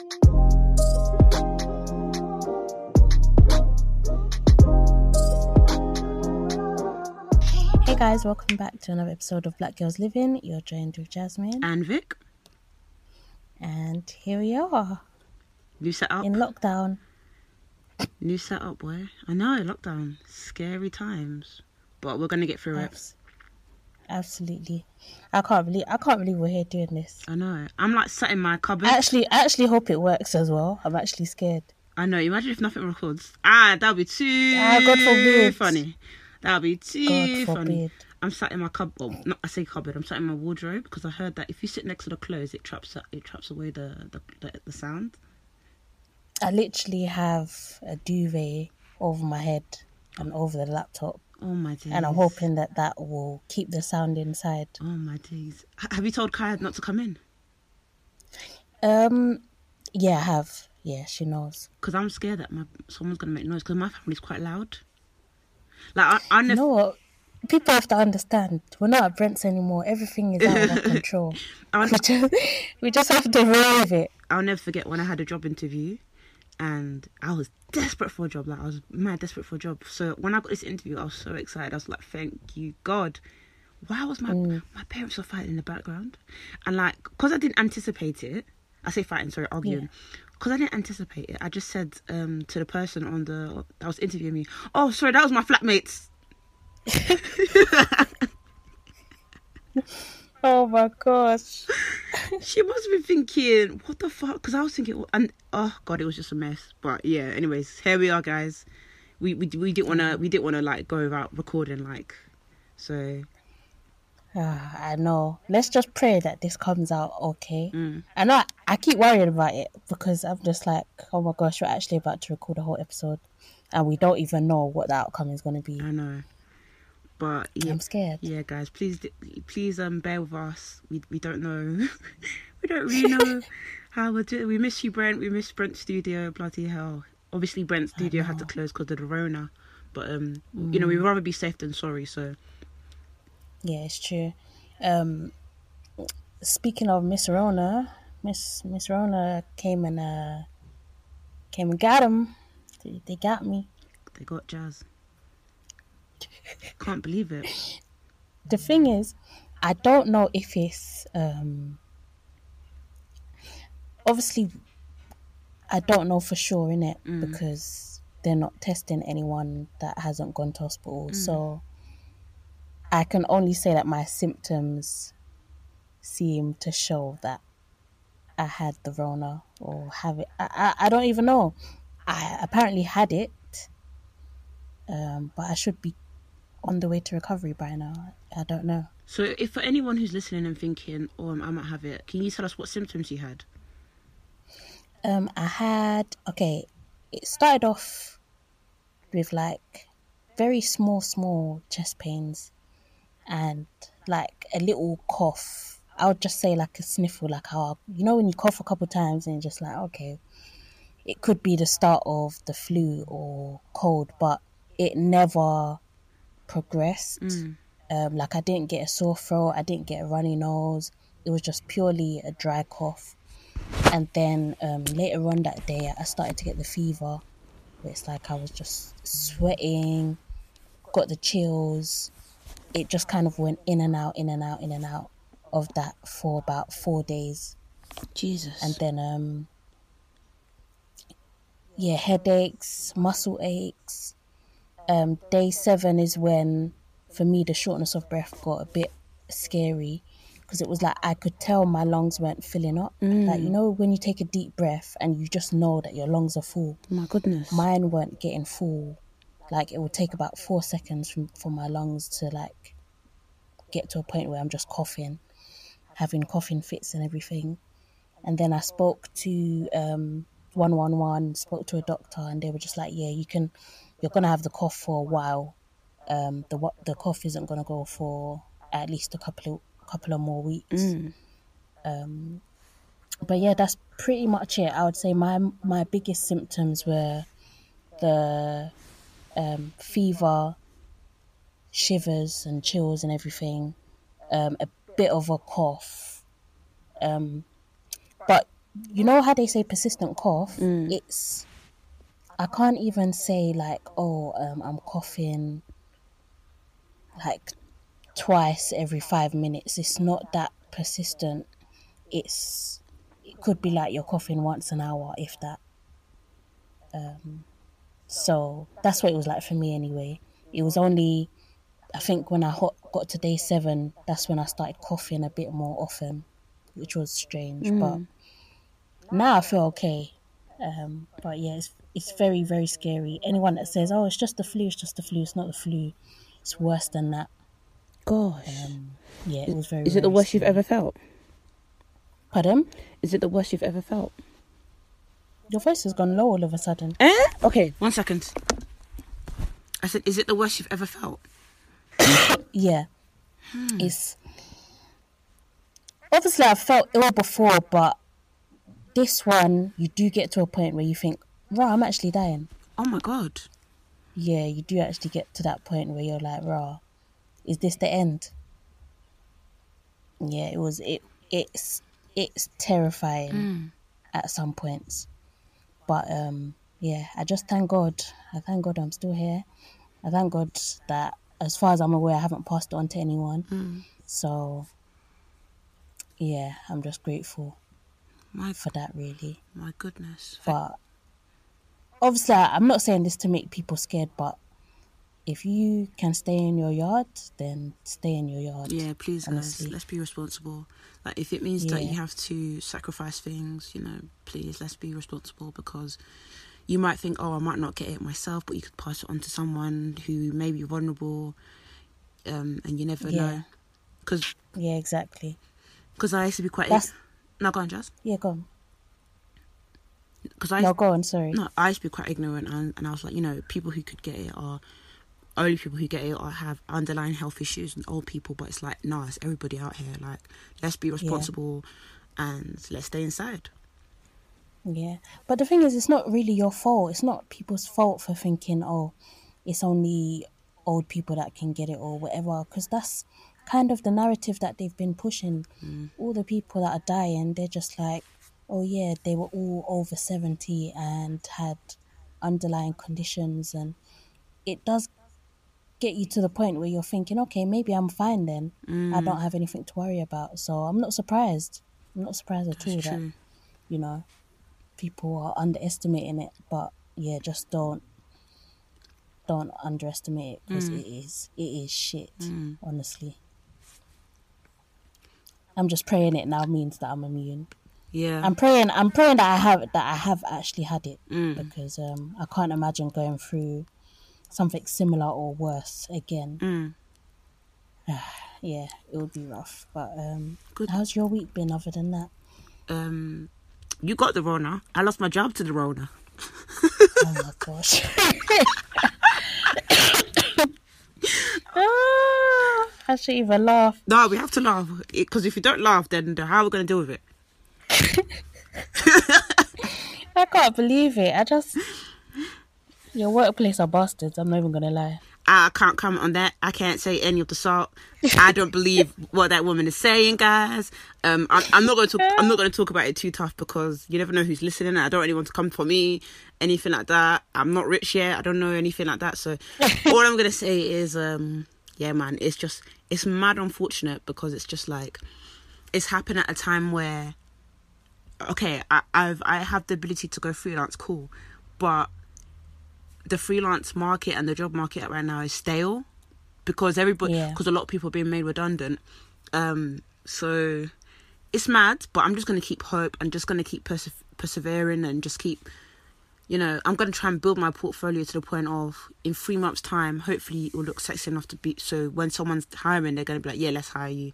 Hey guys, welcome back to another episode of Black Girls Living. You're joined with Jasmine, And Vic, and here we are new setup. in lockdown. New setup, boy. I know, lockdown. Scary times. But we're gonna get through it. Abs- Absolutely, I can't believe I can't believe we're here doing this. I know. I'm like sat in my cupboard. I actually, I actually hope it works as well. I'm actually scared. I know. Imagine if nothing records. Ah, that'd be too Ah, God forbid. funny. That'd be too God funny. forbid. I'm sat in my cupboard. Well, not I say cupboard. I'm sat in my wardrobe because I heard that if you sit next to the clothes, it traps it traps away the the, the, the sound. I literally have a duvet over my head and over the laptop, Oh my days. and I'm hoping that that will keep the sound inside. Oh my days. H- Have you told Kaya not to come in? Um, yeah, I have. Yeah, she knows. Because I'm scared that my someone's gonna make noise. Because my family's quite loud. Like I, I never. You know what? People have to understand. We're not at Brent's anymore. Everything is out of control. We just, we just have to roll with it. I'll never forget when I had a job interview and I was desperate for a job. Like I was mad desperate for a job. So when I got this interview, I was so excited. I was like, "Thank you, God." Why was my my parents were fighting in the background? And like, cause I didn't anticipate it. I say fighting, sorry, arguing. Cause I didn't anticipate it. I just said um, to the person on the that was interviewing me, "Oh, sorry, that was my flatmates." Oh my gosh. she must been thinking, "What the fuck?" Because I was thinking, and oh god, it was just a mess. But yeah, anyways, here we are, guys. We we we didn't wanna we didn't wanna like go without recording, like so. Ah, I know. Let's just pray that this comes out okay. Mm. I know I, I keep worrying about it because I'm just like, oh my gosh, we're actually about to record a whole episode and we don't even know what the outcome is going to be. I know, but yeah, I'm scared. yeah, guys, please please um bear with us. We we don't know, we don't really know how we're doing. We miss you, Brent. We miss Brent Studio. Bloody hell! Obviously, Brent Studio had to close because of the Rona, but um, you know, we'd rather be safe than sorry. So Yeah, it's true. Um, speaking of Miss Rona, Miss Miss Rona came and uh came and got him. They, they got me. they got Jazz. Can't believe it. The thing is, I don't know if it's um obviously I don't know for sure in it because they're not testing anyone that hasn't gone to hospital. So I can only say that my symptoms seem to show that I had the Rona or have it. I, I, I don't even know. I apparently had it, um, but I should be on the way to recovery by now. I don't know. So, if for anyone who's listening and thinking, "Oh, I might have it," can you tell us what symptoms you had? Um, I had okay. It started off with like very small, small chest pains, and like a little cough. I would just say like a sniffle, like how you know when you cough a couple times and you're just like okay, it could be the start of the flu or cold, but it never progressed. Um, like I didn't get a sore throat, I didn't get a runny nose. It was just purely a dry cough. And then um, later on that day, I started to get the fever. It's like I was just sweating, got the chills. It just kind of went in and out, in and out, in and out of that for about four days. Jesus. And then, um, yeah, headaches, muscle aches. Um, day seven is when, for me, the shortness of breath got a bit scary because it was like I could tell my lungs weren't filling up. Like, you know, when you take a deep breath and you just know that your lungs are full. my goodness. Mine weren't getting full. Like, it would take about four seconds from, for my lungs to, like, get to a point where I'm just coughing, having coughing fits and everything. And then I spoke to um, 111, spoke to a doctor, and they were just like, yeah, you can, you're going to have the cough for a while. Um, the the cough isn't going to go for at least a couple of couple of more weeks. Um, but yeah, that's pretty much it. I would say my my biggest symptoms were the um, fever, shivers and chills and everything, um, a bit of a cough. Um, but you know how they say persistent cough? Mm. It's I can't even say like, oh, um, I'm coughing like twice every five minutes. It's not that persistent. It's it could be like you're coughing once an hour, if that. Um, so that's what it was like for me anyway. It was only, I think, when I got to day seven, that's when I started coughing a bit more often, which was strange. But now I feel okay. Um, but yeah, it's it's very very scary. Anyone that says, "Oh, it's just the flu," it's just the flu. It's not the flu. It's worse than that. Gosh. Um, yeah, it was very. Is it the worst you've ever felt? Pardon? Is it the worst you've ever felt? Your voice has gone low all of a sudden. Eh? Okay, one second. I said, is it the worst you've ever felt? Yeah, it's obviously I've felt ill before, but this one you do get to a point where you think, "Raw, I'm actually dying." Oh my god. Yeah, you do actually get to that point where you're like, "Raw, is this the end?" Yeah, it was. It it's it's terrifying at some points, but um, yeah, I just thank God. I thank God I'm still here. I thank God that, as far as I'm aware, I haven't passed on to anyone. So, yeah, I'm just grateful My for that, really. my goodness. But obviously, I'm not saying this to make people scared, but if you can stay in your yard, then stay in your yard. Yeah, please guys, honestly. let's be responsible. Like if it means that you have to sacrifice things, you know, please let's be responsible because you might think, oh, I might not get it myself, but you could pass it on to someone who may be vulnerable, um, and you never Yeah. know. Because Yeah, exactly. because I used to be quite. That's- no, go on, Jazz. Yeah, go on. Because I No, go on. Sorry. no, I used to be quite ignorant, and, and I was like, you know, people who could get it are only people who get it or have underlying health issues and old people. But it's like, no, it's everybody out here. Like, let's be responsible and let's stay inside. Yeah, but the thing is, it's not really your fault. It's not people's fault for thinking, oh, it's only old people that can get it or whatever, because that's kind of the narrative that they've been pushing. Mm. All the people that are dying, they're just like, oh, yeah, they were all over 70 and had underlying conditions. And it does get you to the point where you're thinking, okay, maybe I'm fine then. I mm. don't have anything to worry about. So I'm not surprised. I'm not surprised at all It's that you know, people are underestimating it, but yeah, just don't don't underestimate it because mm. it is it is shit. Mm. Honestly, I'm just praying it now means that I'm immune. Yeah. I'm praying. I'm praying that I have that I have actually had it Mm. because um I can't imagine going through something similar or worse again. Mm. Yeah, it would be rough. But um, Good. how's your week been other than that? Um, you got the Rona. I lost my job to the Rona. Oh my gosh. Ah, I should even laugh. No, we have to laugh because if you don't laugh, then how are we going to deal with it? I can't believe it. I just. Your workplace are bastards. I'm not even gonna lie. I can't comment on that. I can't say any of the salt. I don't believe what that woman is saying, guys. Um, I, I'm not going to. Talk, I'm not going to talk about it too tough because you never know who's listening. I don't really want to come for me, anything like that. I'm not rich yet. I don't know anything like that. So all I'm going to say is, um, yeah, man, it's just it's mad unfortunate because it's just like it's happened at a time where okay, I, I've I have the ability to go freelance, cool, but the freelance market and the job market right now is stale because everybody Yeah. because a lot of people are being made redundant. Um, so it's mad, but I'm just gonna keep hope and just gonna keep perse- persevering and just keep. You know, I'm gonna try and build my portfolio to the point of in three months' time, hopefully it will look sexy enough to be. So when someone's hiring, they're gonna be like, "Yeah, let's hire you."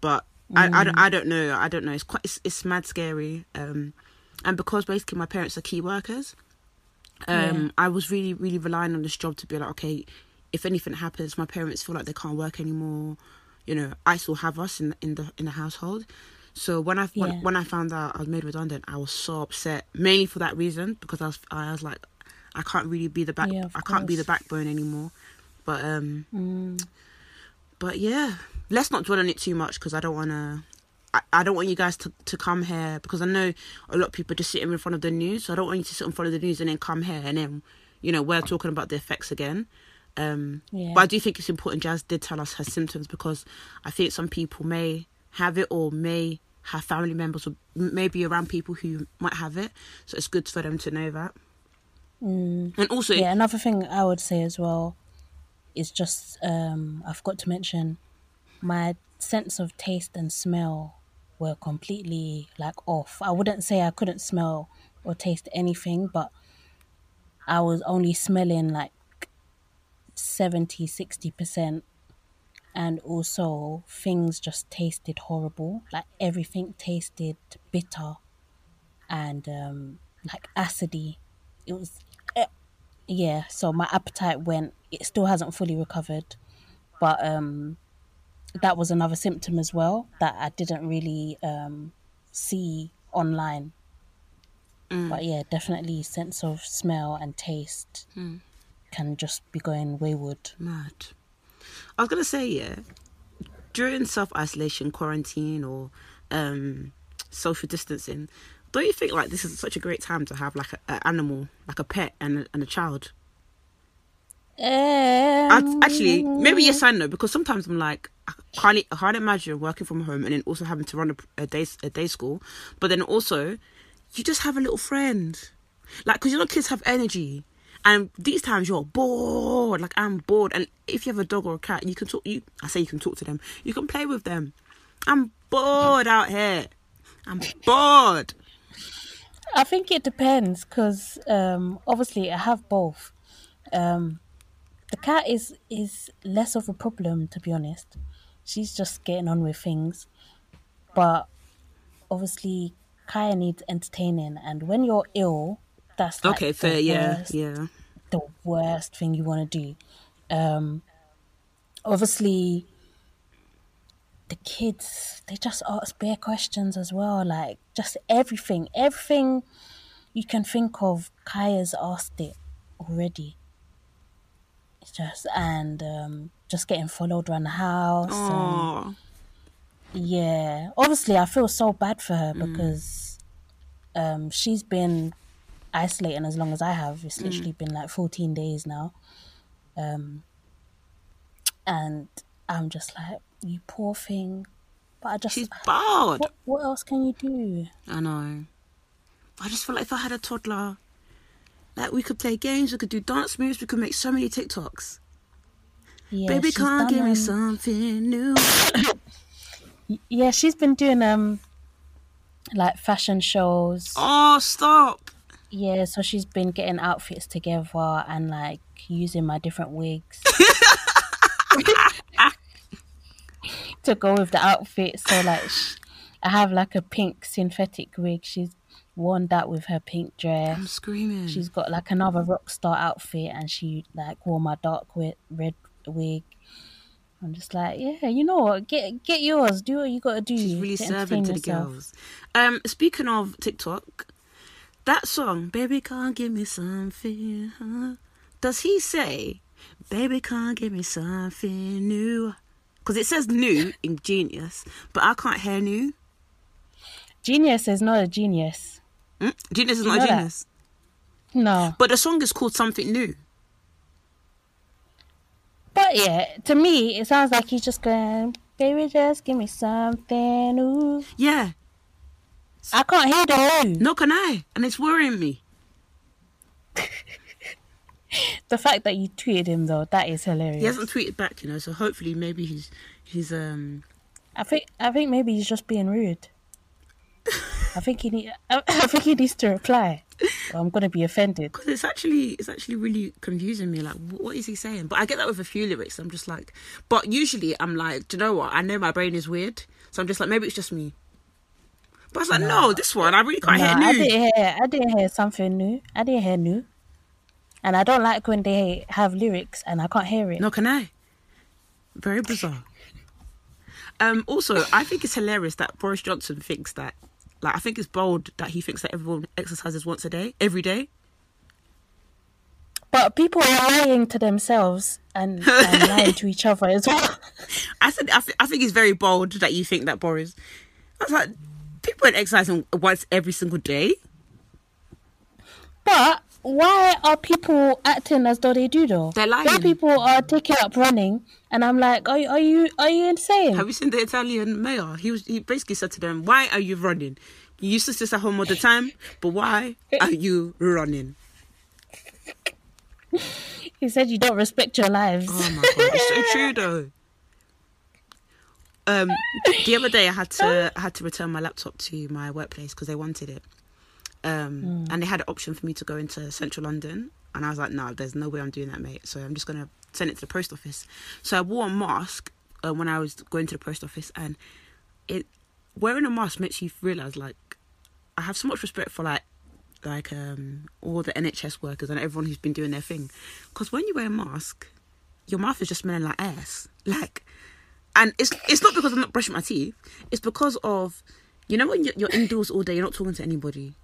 But I, I, don't, I don't know. I don't know. It's quite. It's, it's mad scary. Um, and because basically my parents are key workers, um, Yeah. I was really, really relying on this job to be like, okay, if anything happens, my parents feel like they can't work anymore. You know, I still have us in in the in the household. So when I when, Yeah. when I found out I was made redundant, I was so upset. Mainly for that reason because I was I was like, I can't really be the back. Yeah, I can't be the backbone anymore. But um, Mm, but yeah, let's not dwell on it too much because I don't want to. I, I don't want you guys to, to come here because I know a lot of people just sitting in front of the news. So I don't want you to sit in front of the news and then come here and then, you know, we're talking about the effects again. Um, Yeah. But I do think it's important. Jazz did tell us her symptoms because I think some people may have it or may have family members or maybe around people who might have it. So it's good for them to know that. And also, Yeah, another thing I would say as well is just um I forgot to mention my sense of taste and smell were completely like off. I wouldn't say I couldn't smell or taste anything, but I was only smelling like 70 60% and also things just tasted horrible. Like everything tasted bitter and um like acidy. It was yeah so my appetite went it still hasn't fully recovered but um that was another symptom as well that i didn't really um see online but yeah definitely sense of smell and taste can just be going wayward Mad. I was gonna say yeah. During self isolation, quarantine, or um, social distancing, don't you think like this is such a great time to have like an animal, like a pet and a, and a child? Um, actually, maybe yes and no because sometimes I'm like I can't I can't imagine working from home and then also having to run a, a day a day school, but then also you just have a little friend, like because you know kids have energy. And these times you're bored, like I'm bored. And if you have a dog or a cat, you can talk. You, I say you can talk to them. You can play with them. I'm bored out here. I'm bored. I think it depends because um, obviously I have both. Um, the cat is is less of a problem to be honest. She's just getting on with things, but obviously Kaya needs entertaining, and when you're ill, that's like Okay, fair. Yeah, worst- yeah. the worst thing you want to do. Um, obviously, the kids they just ask bare questions as well, like just everything, everything you can think of. Kaya's asked it already. It's just and um, just getting followed around the house. and- yeah, obviously, I feel so bad for her Mm. because um, she's been isolating as long as I have. Mm. It's literally been like 14 days now. Um, and I'm just like, you poor thing. But I just, she's bored. what, what else can you do? I know. I just feel like if I had a toddler, like we could play games, we could do dance moves, we could make so many TikToks. Yeah, Baby, done, give me something new. Yeah, she's been doing um like fashion shows. Oh, stop. Yeah, so she's been getting outfits together and like using my different wigs to go with the outfit. So like, sh- I have like a pink synthetic wig. She's worn that with her pink dress. I'm screaming. She's got like another rock star outfit, and she like wore my dark wi- red wig. I'm just like, yeah, you know what? Get get yours. Do what you gotta do. She's really to serving to the yourself. girls. Um, speaking of TikTok, that song, "Baby, can't give me something." Huh? Does he say, "Baby, can't give me something new"? Because it says "new" in Genius, but I can't hear "new." Genius is not a genius. Hmm? Genius is You not a know that? genius, No. but the song is called "Something New." But yeah, to me, it sounds like he's just going, baby, just give me something. new. Yeah, I can't hear the ooh. no, can I? And it's worrying me. The fact that you tweeted him, though, that is hilarious. He hasn't tweeted back, you know. So hopefully, maybe he's he's um I think I think maybe he's just being rude. I think he need. I, I think he needs to reply. I'm gonna be offended. because it's actually it's actually really confusing me. Like, what is he saying? But I get that with a few lyrics. I'm just like, but usually I'm like, do you know what? I know my brain is weird, so I'm just like, maybe it's just me. But I was like, no, this one I really can't Nah, hear I didn't hear. I didn't hear something new. I didn't hear new. And I don't like when they have lyrics and I can't hear it. No, can I? Very bizarre. Um. Also, I think it's hilarious that Boris Johnson thinks that. Like, I think it's bold that he thinks that everyone exercises once a day, every day. But people are lying to themselves and, and lying to each other as well. I said, I, th- I think it's very bold that you think that Boris. I was like, people are exercising once every single day. But why are people acting as though they do though? They're lying. Why people are taking up running, and I'm like, are, are you are you insane? Have you seen the Italian mayor? He was he basically said to them, "Why are you running? You used to sit at home all the time, but why are you running?" He said you don't respect your lives. Oh my god, it's so true though. Um, the other day I had to I had to return my laptop to my workplace because they wanted it. Um, and they had an option for me to go into central London, and I was like, no, there's no way I'm doing that, mate. So I'm just gonna send it to the post office. So I wore a mask uh, when I was going to the post office, and it wearing a mask makes you realize like I have so much respect for like like um all the NHS workers and everyone who's been doing their thing, because when you wear a mask, your mouth is just smelling like ass, like, and it's it's not because I'm not brushing my teeth, it's because of you know when you're, you're indoors all day, you're not talking to anybody.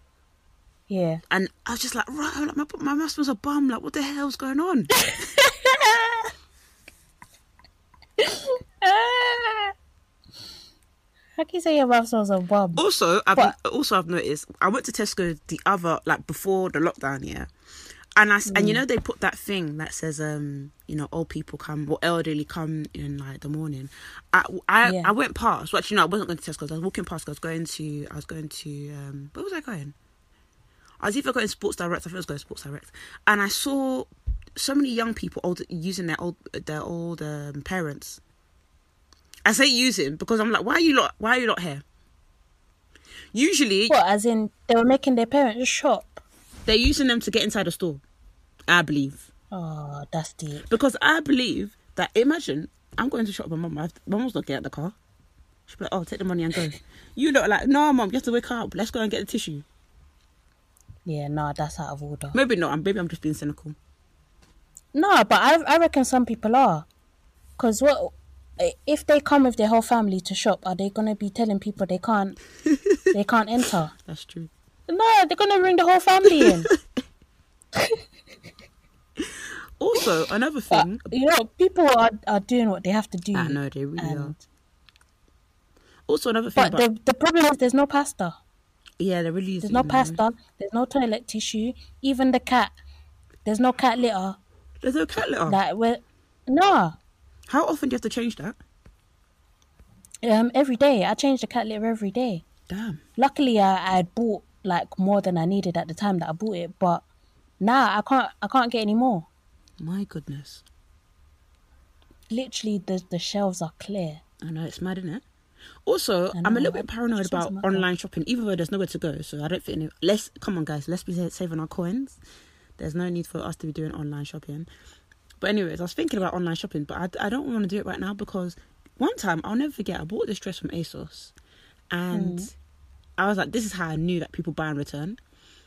Yeah. And I was just like, right, like my my mouth smells a bum. Like, what the hell's going on? How can you say your mouth smells of bum? Also, I've But- also I've noticed. I went to Tesco the other like before the lockdown, yeah, and I s and you know they put that thing that says um you know old people come or elderly come in like the morning. I I, Yeah. I went past. Well, actually, no, I wasn't going to Tesco. I was walking past. I was going to I was going to um where was I going? I was either going to Sports Direct. I think I was going to Sports Direct, and I saw so many young people old using their old their old um, parents. I say using because I'm like, why are you not? Why are you lot here? Usually, What, as in they were making their parents shop? they're using them to get inside the store. I believe Oh, that's deep. because I believe that. Imagine I'm going to shop with my mum. My mum's not getting out the car. She'll be like, "Oh, take the money and go." You look like, "No, mum, you have to wake up. Let's go and get the tissue." Yeah, no, that's out of order. Maybe not. I'm maybe I'm just being cynical. No, but I I reckon some people are, because what eh, if they come with their whole family to shop? Are they gonna be telling people they can't they can't enter? That's true. No, they're gonna bring the whole family in. Also, another But, thing. you know, people are, are doing what they have to do. I know they really are. and, Also, another thing. but About, the the problem is there's no pasta. Yeah, they really. There's no pasta. There's no toilet tissue. Even the cat. There's no cat litter. There's no cat litter. Like we're no. How often do you have to change that? Um, every day I change the cat litter every day. Damn. Luckily, I I had bought like more than I needed at the time that I bought it, but now I can't I can't get any more. My goodness. Literally, the the shelves are clear. I know it's mad, isn't it? Also, I'm a little bit paranoid about online shopping, even though there's nowhere to go. So I don't think. Any, let's come on, guys. Let's be saving our coins. There's no need for us to be doing online shopping. But anyways, I was thinking about online shopping, but I, I don't want to do it right now because one time I'll never forget. I bought this dress from ASOS, and Mm. I was like, "This is how I knew that people buy and return."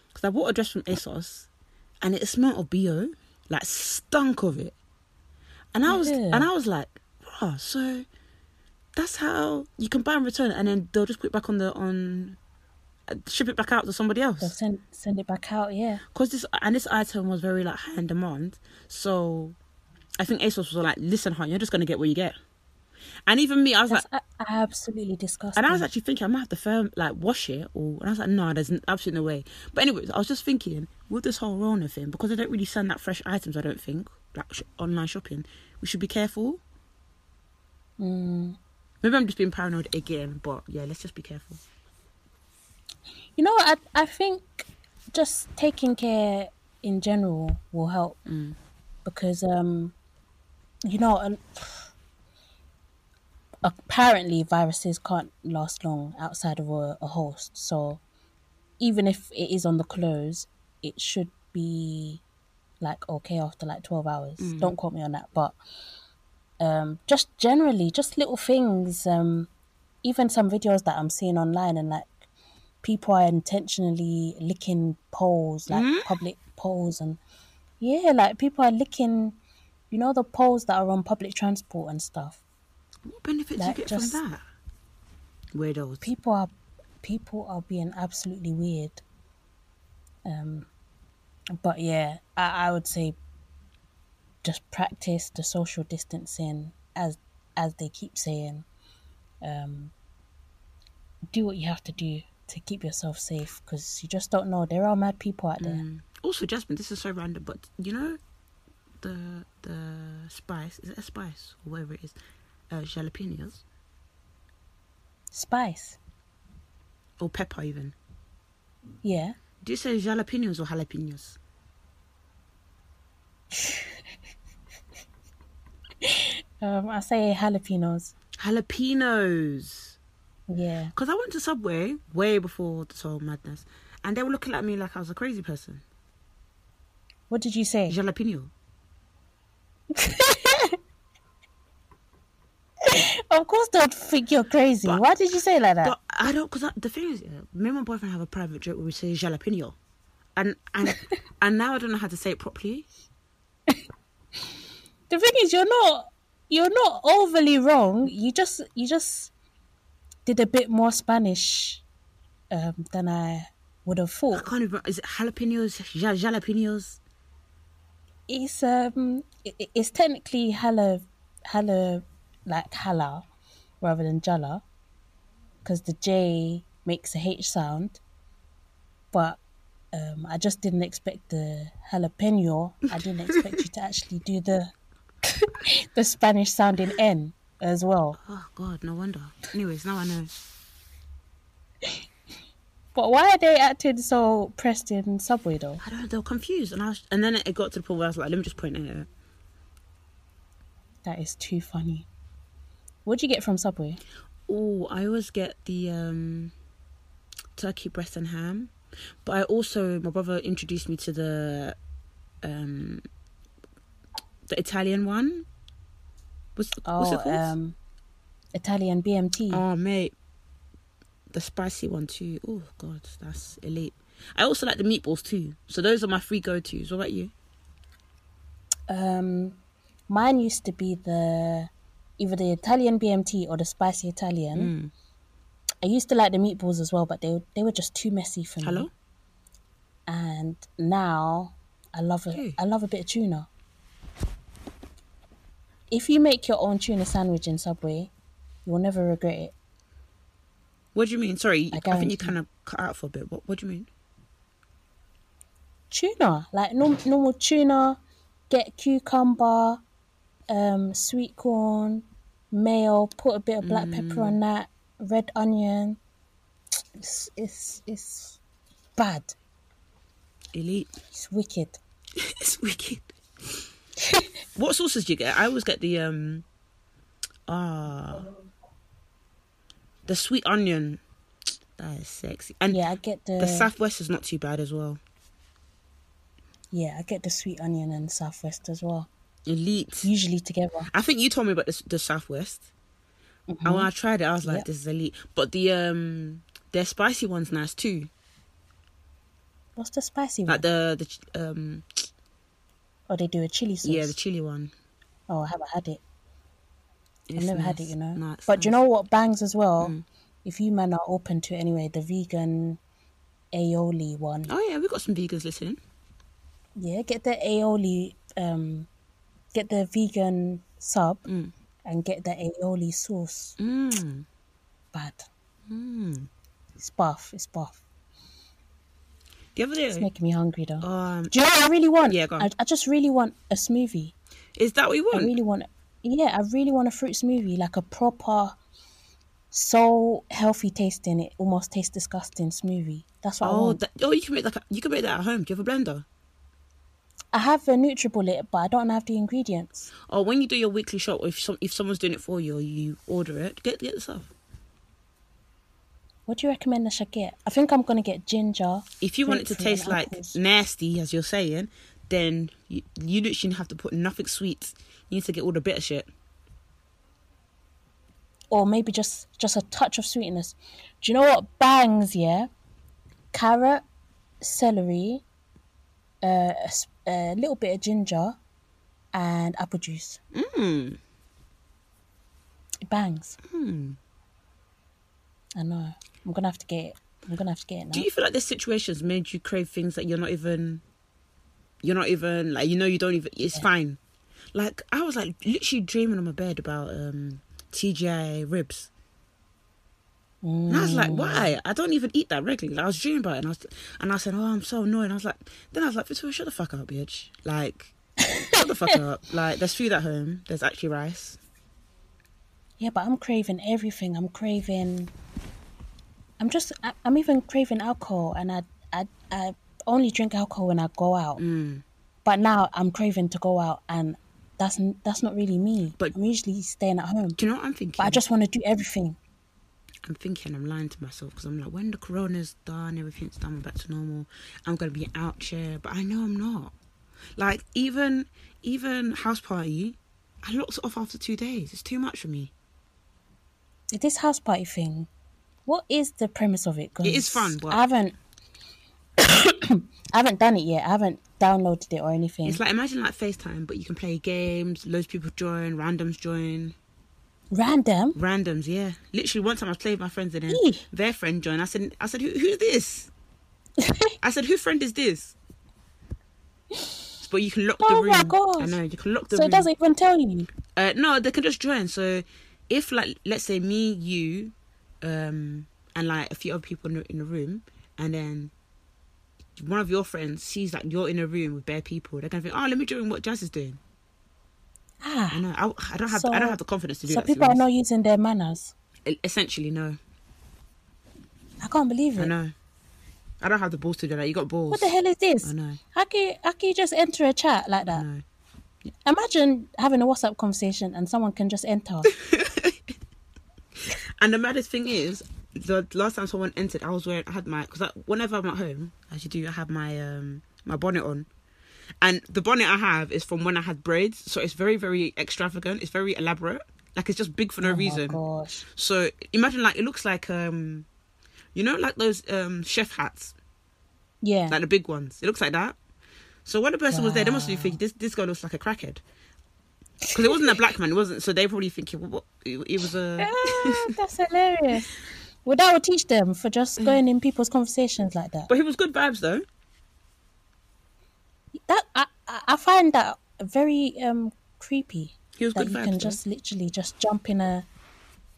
Because I bought a dress from ASOS, and it smelled of bo, like stunk of it. And I was Yeah. and I was like, "Bruh, so that's how you can buy and return it, and then they'll just put it back on the on uh, ship it back out to somebody They'll else send send it back out. Yeah. because this and this item was very like high in demand so i think asos was like listen hon you're just gonna get what you get and even me i was That's like a- absolutely disgusting. and i was actually thinking i might have to firm like wash it or and i was like no there's absolutely no way but anyways i was just thinking with this whole rona thing because they don't really send out fresh items i don't think like sh- online shopping we should be careful Mm. Maybe i'm just being paranoid again but yeah let's just be careful You know, I I think just taking care in general will help Mm. because um, you know, apparently viruses can't last long outside of a, a host. So even if it is on the clothes, it should be like okay after like twelve hours. Don't quote me on that, but um, just generally, just little things. Um, even some videos that I'm seeing online and like people are intentionally licking poles, like public poles, and yeah, like people are licking, you know, the poles that are on public transport and stuff. what benefit do Like, you get just- from that weirdos People are people are being absolutely weird. Um, but yeah, I, I would say just practice the social distancing as as they keep saying. Um, do what you have to do to keep yourself safe because you just don't know. There are mad people out there. Mm. Also, Jasmine, this is so random, but you know the the spice is it a spice or whatever it is, uh, jalapenos Spice. or pepper even. Yeah. Do you say jalapenos or jalapenos? Um, I say jalapenos. Jalapenos. Yeah. Because I went to Subway way before this whole madness, and they were looking at me like I was a crazy person. What did you say? Jalapeno. Of course, don't think you're crazy. But- Why did you say like that? I don't, because the thing is, me and my boyfriend have a private joke where we say jalapeno, and and and now I don't know how to say it properly. the thing is, you're not you're not overly wrong. You just you just did a bit more Spanish um, than I would have thought. I can't even. Is it jalapenos? Jalapenos? It's um it, it's technically hala hala like hala rather than jala because the J makes a H sound, but. Um, I just didn't expect the jalapeno. I didn't expect you to actually do the the Spanish sounding N as well. Oh God, no wonder. Anyways, now I know. But why are they acting so pressed in Subway though? I don't know. They were confused, and I was, and then it got to the point where I was like, let me just point it. out. That is too funny. What'd you get from Subway? Oh, I always get the um, turkey breast and ham, but I also my brother introduced me to the um, the Italian one. What's, what's Oh, it called? um, Italian BMT. Oh, mate, the spicy one too. Oh God, that's elite. I also like the meatballs too. So those are my three go tos. What about you? Um, mine used to be the either the Italian BMT or the spicy Italian. Mm. I used to like the meatballs as well, but they they were just too messy for me. Hello. And now I love it. I love a bit of tuna. If you make your own tuna sandwich in Subway, you'll never regret it. What do you mean? Sorry, I I, think you kind of cut out for a bit. What What do you mean? tuna, like norm- normal tuna. Get cucumber, um, sweet corn, mayo. Put a bit of black pepper on that. Red onion. It's it's it's bad. Elite. It's wicked. it's wicked. what sauces do you get? I always get the um ah the sweet onion. That is sexy. And Yeah, I get the, the southwest is not too bad as well. yeah, I get the sweet onion and southwest as well. Elite. Usually together. I think you told me about the, the southwest. And when I tried it, I was like, Yep. "This is elite." But the um, their spicy one's nice too. What's the spicy one? Like the the um, Or they do a chili sauce. yeah, the chili one. Oh, I haven't had it. I've It's never had it, you know. No, but do you know what bangs as well? Mm. If you men are open to it anyway, the vegan aioli one. Oh yeah, we got some vegans listening. Yeah, get the aioli, um, get the vegan sub Mm. and get the aioli sauce. Mm. Bad. Mm. It's buff. It's buff. The other It's making me hungry though. um, Do you know what I really want? Yeah, go on. I, I just really want a smoothie. is that what you I want? really want, yeah, I really want a fruit smoothie, like a proper, so healthy tasting. It almost tastes disgusting smoothie. That's what I Oh, want. that, oh, you can make that. You can make that at home. Do you have a blender? I have a NutriBullet, but I don't have the ingredients. Or when you do your weekly shop, or if some if someone's doing it for you, or you order it, get get the stuff. What do you recommend I should get? I think I'm gonna get ginger. If you want it to taste like apples. nasty, as you're saying, then you, you literally have to put nothing sweet. You need to get all the bitter shit. or maybe just just a touch of sweetness. Do you know what bangs? Yeah, carrot, celery, uh, a, a little bit of ginger, and apple juice. Mm. It bangs. Mm. I know. I'm gonna have to get it. I'm gonna have to get it now. Do you feel like this situation's made you crave things that you're not even, you're not even like you know you don't even. It's fine. Like I was like literally dreaming on my bed about um TGI ribs. And I was like, why? I don't even eat that regularly. I was dreaming about it, and I was, and I said, oh, I'm so annoyed. And I was like, then I was like, Victoria, shut the fuck up, bitch. Like, shut the fuck up. Like, there's food at home. There's actually rice. Yeah, but I'm craving everything. I'm craving. I'm just. I- I'm even craving alcohol, and I, I, I only drink alcohol when I go out. Mm. But now I'm craving to go out, and that's that's not really me. But- I'm usually staying at home. Do you know what I'm thinking? But I just want to do everything. I'm thinking I'm lying to myself because I'm like, when the corona's done, everything's done, we're back to normal. I'm gonna be out here, but I know I'm not. Like even even Houseparty, I locked it off after two days. It's too much for me. This Houseparty thing. What is the premise of it? 'Cause It is fun, but- I haven't. I haven't done it yet. I haven't downloaded it or anything. It's like imagine like FaceTime, but you can play games. Loads of people join, randoms join. Random. Randoms, yeah. Literally, one time I was playing with my friends and then their friend joined. I said, I said, Who, who's this? I said, who friend is this? But you can lock the room. Oh my gosh. I know you can lock the so room. it doesn't even tell you. Uh, no, they can just join. So if like let's say me, you, um, and like a few other people in the, in the room, and then one of your friends sees like you're in a room with bare people, they're gonna think, oh, let me join what Jazz is doing. I Ah. know. I, I don't have. So- I don't have the confidence to do So that. be people are not using their manners. Essentially, no. I can't believe it. I know. I don't have the balls to do that. You got balls. What the hell is this? I know. How can you, how can you just enter a chat like I that? Imagine having a WhatsApp conversation and someone can just enter. And the maddest thing is, the last time someone entered, I was wearing, I had my, because whenever I'm at home, as you do, I have my um my bonnet on, and the bonnet I have is from when I had braids, so it's very very extravagant. It's very elaborate, like it's just big for no oh reason. my gosh. So imagine like it looks like um, you know, like those um chef hats, Yeah. like the big ones. It looks like that. So when the person was there, they must be thinking this this girl looks like a crackhead. Because it wasn't a black man, it wasn't. So they probably thinking, well, what? It, it was a. Ah, that's hilarious. Well, that would teach them for just going in people's conversations like that. But he was good vibes though. That I, I find that very um creepy. He was that good you vibes. can though. just literally just jump in a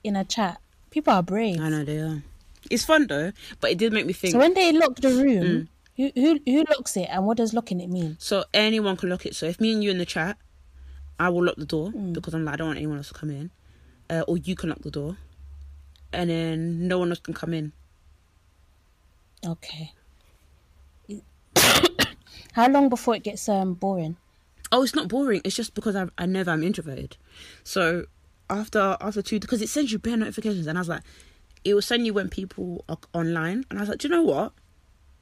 in a chat. People are brave. I know they are. It's fun though, but it did make me think. So when they lock the Mm. room, who who who locks it and what does locking it mean? So anyone can lock it. So if me and you in the chat, I will lock the door Mm. because I'm like I don't want anyone else to come in, uh, or you can lock the door, and then no one else can come in. Okay. How long before it gets um boring? Oh, it's not boring. It's just because I I never am introverted. So after after two, because it sends you bare notifications, and I was like, it will send you when people are online, and I was like, do you know what?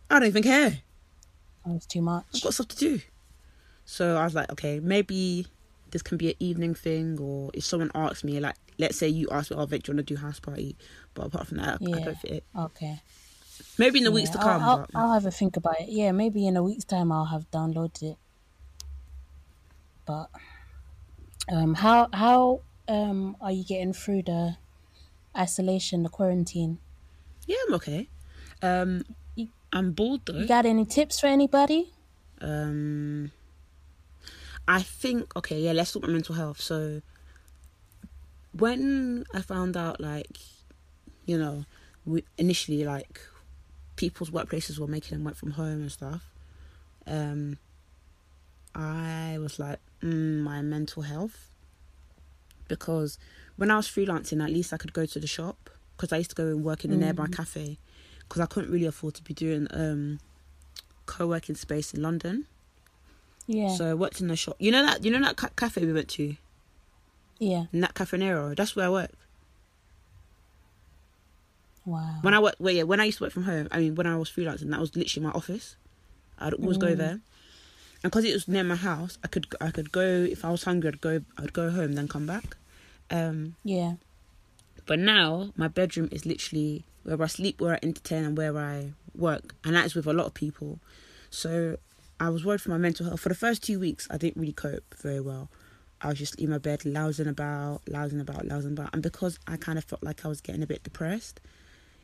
I don't even care. Oh, it's too much. I've got stuff to do. So I was like, okay, maybe this can be an evening thing, or if someone asks me, like, let's say you ask me, oh, Vic, do you want to do Houseparty? But apart from that, I- I Yeah. don't fit it. Okay. Maybe in the weeks to Yeah, come. I'll, I'll, but I'll have a think about it. Yeah, maybe in a week's time I'll have downloaded it. But um, how how um are you getting through the isolation, the quarantine? yeah, I'm okay. Um, You- I'm bored though. You got any tips for anybody? Um, I think okay, yeah. Let's talk about mental health. So, when I found out, like, you know, we, initially, like, people's workplaces were making them work from home and stuff. Um, I was like, mm, my mental health, because when I was freelancing, at least I could go to the shop because I used to go and work in a nearby cafe because I couldn't really afford to be doing um co-working space in London. Yeah. So I worked in the shop. You know that you know that ca- cafe we went to, yeah. in that Cafe Nero. That's where I work. Wow. When I work, well, yeah, when I used to work from home. I mean, when I was freelancing, that was literally my office. I'd always go there, and because it was near my house, I could I could go if I was hungry. I'd go I'd go home, then come back. Um, yeah. but now my bedroom is literally where I sleep, where I entertain, and where I work, and that is with a lot of people. So I was worried for my mental health. For the first two weeks, I didn't really cope very well. I was just in my bed, lousing about, lousing about, lousing about, and because I kind of felt like I was getting a bit depressed,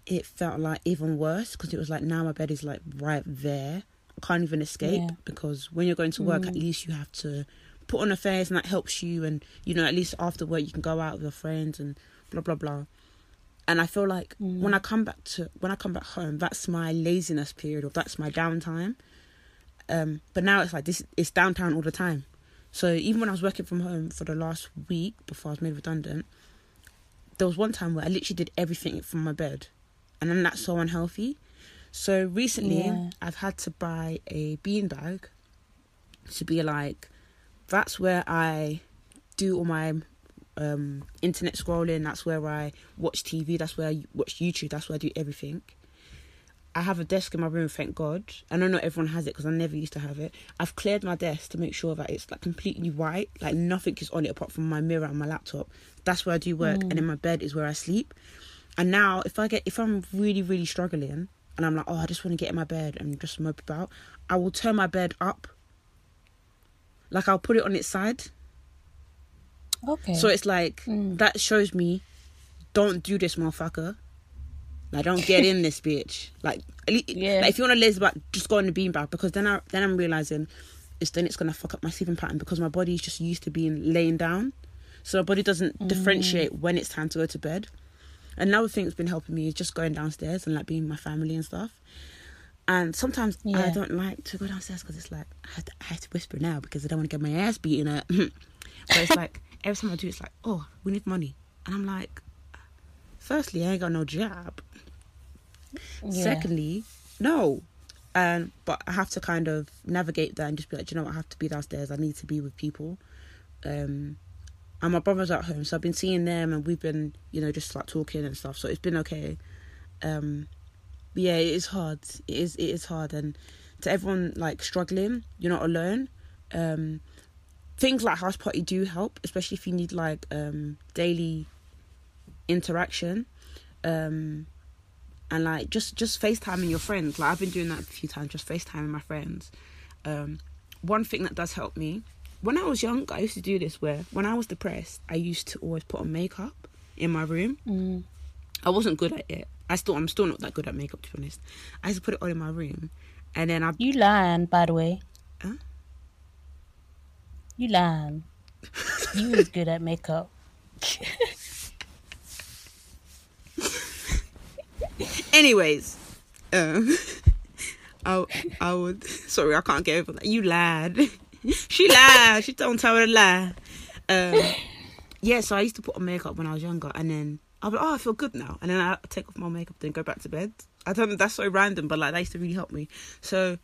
it felt like even worse because it was like now my bed is like right there. I can't even escape Yeah. because when you're going to work, at mm. least you have to put on a face, and that helps you. And you know, at least after work, you can go out with your friends and blah blah blah. And I feel like when mm. I come back to when I come back home, that's my laziness period or that's my downtime. Um, but now it's like this it's downtown all the time. So even when I was working from home for the last week before I was made redundant, there was one time where I literally did everything from my bed, and then that's so unhealthy. So recently, Yeah. I've had to buy a beanbag to be like, that's where I do all my um, internet scrolling. That's where I watch TV. That's where I watch YouTube. That's where I do everything. I have a desk in my room, thank God. And I know not everyone has it because I never used to have it. I've cleared my desk to make sure that it's like completely white, like nothing is on it apart from my mirror and my laptop. That's where I do work, and then my bed is where I sleep. And now, if I get if I'm really really struggling, and I'm like, oh, I just want to get in my bed and just mope about, I will turn my bed up. Like I'll put it on its side, Okay. so it's like mm. that shows me, don't do this, motherfucker. Like don't get in this bitch. Like, Yeah. like if you want to lazy back, just go on the beanbag because then I then I'm realizing, it's then it's gonna fuck up my sleeping pattern because my body's just used to being laying down, so my body doesn't mm. differentiate when it's time to go to bed. Another thing that's been helping me is just going downstairs and like being my family and stuff. And sometimes I don't like to go downstairs because it's like I have, to, I have to whisper now because I don't want to get my ass beaten up. but it's like every time I do, it's like, oh, we need money, and I'm like, firstly, I ain't got no job. Yeah. Secondly, no. And but I have to kind of navigate that and just be like, "Do you know, what? I have to be downstairs. I need to be with people. Um, and my brother's at home, so I've been seeing them, and we've been, you know, just like talking and stuff. So it's been okay. Um, yeah, it is hard. It is it is hard, and to everyone like struggling, you're not alone. Um, things like Houseparty do help, especially if you need like um daily interaction. Um, and like just just FaceTiming your friends. Like I've been doing that a few times, just FaceTiming my friends. Um, one thing that does help me when I was young, I used to do this where when I was depressed, I used to always put on makeup in my room. Mm. I wasn't good at it. I still I'm still not that good at makeup to be honest. I used to put it on in my room, and then I You lying, by the way. Huh? You lying. you was good at makeup. Anyways, um, I I would sorry I can't get over that. You lied. she lied. She don't tell her to lie. Um, yeah, so I used to put on makeup when I was younger, and then I'll be like, oh, I feel good now, and then I take off my makeup, then go back to bed. I don't know. That's so random, but like that used to really help me. So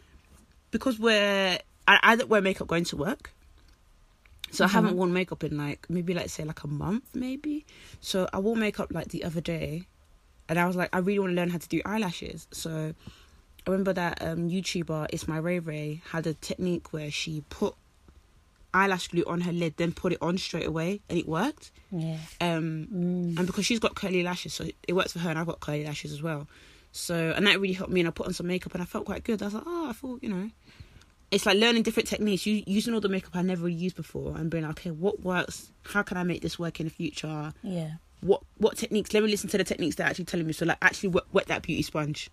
because we're I, I don't wear makeup going to work. So I haven't worn makeup in like maybe like say like a month maybe. So I wore makeup like the other day and I was like, I really want to learn how to do eyelashes. So I remember that um, YouTuber, It's My Ray Ray, had a technique where she put eyelash glue on her lid, then put it on straight away, and it worked. Yeah. Um, Mm. And because she's got curly lashes, so it works for her, and I've got curly lashes as well. So, and that really helped me, and I put on some makeup, and I felt quite good. I was like, oh, I thought, you know, it's like learning different techniques, you, using all the makeup I never really used before, and being like, okay, what works? How can I make this work in the future? Yeah. What what techniques let me listen to the techniques they're actually telling me. So like actually wet, wet that beauty sponge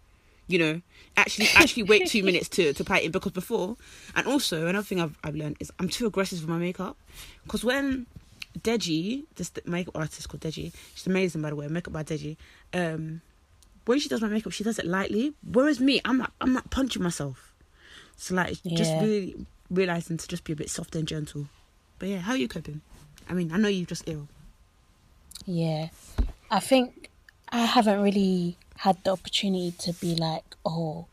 you know? Actually actually wait two minutes to to apply it in. Because before and also another thing i've, I've learned is i'm too aggressive with my makeup. Because when deji this makeup artist called deji she's amazing by the way makeup by deji um when she does my makeup she does it lightly. Whereas me i'm not i'm not punching myself. So like it's just really realizing to just be a bit soft and gentle. But yeah how are you coping? I mean i know you're just ill Yeah. I think I haven't really had the opportunity to be like, oh,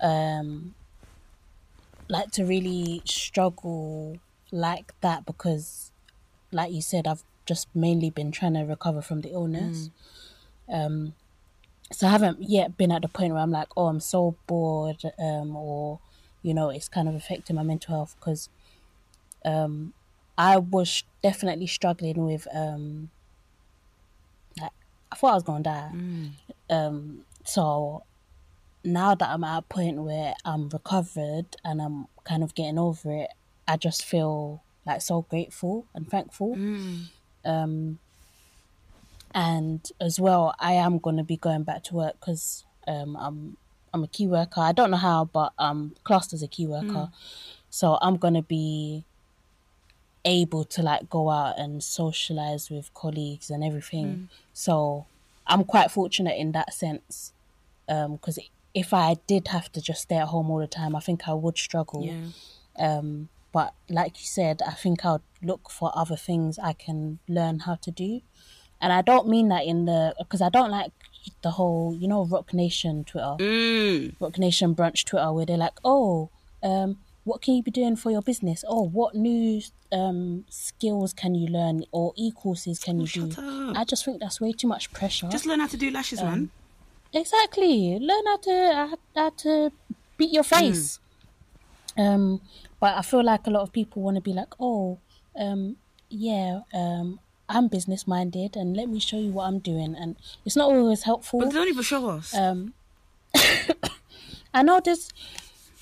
um, like to really struggle like that because, like you said, I've just mainly been trying to recover from the illness. Um, so I haven't yet been at the point where I'm like, oh, I'm so bored, um, or you know, it's kind of affecting my mental health because, um, I was definitely struggling with um I thought I was gonna die. Um, so now that I'm at a point where I'm recovered and I'm kind of getting over it, I just feel like so grateful and thankful. Um, and as well, I am gonna be going back to work because um, I'm I'm a key worker. I don't know how, but I'm classed as a key worker, so I'm gonna be able to like go out and socialize with colleagues and everything. So I'm quite fortunate in that sense. Um, because if I did have to just stay at home all the time, I think I would struggle. Yeah. Um, but like you said, I think I'll look for other things I can learn how to do. And I don't mean that in the because I don't like the whole you know Roc Nation Twitter, Mm. Roc Nation brunch Twitter where they're like, oh, um, what can you be doing for your business? Oh, what new um skills can you learn or e courses can you do? Up. I just think that's way too much pressure. Just learn how to do lashes, Um, man. Exactly. Learn how to how to beat your face. Um, but I feel like a lot of people want to be like, oh, um, yeah, um, I'm business minded, and let me show you what I'm doing, and it's not always helpful. But they don't even show us. Um, I know this.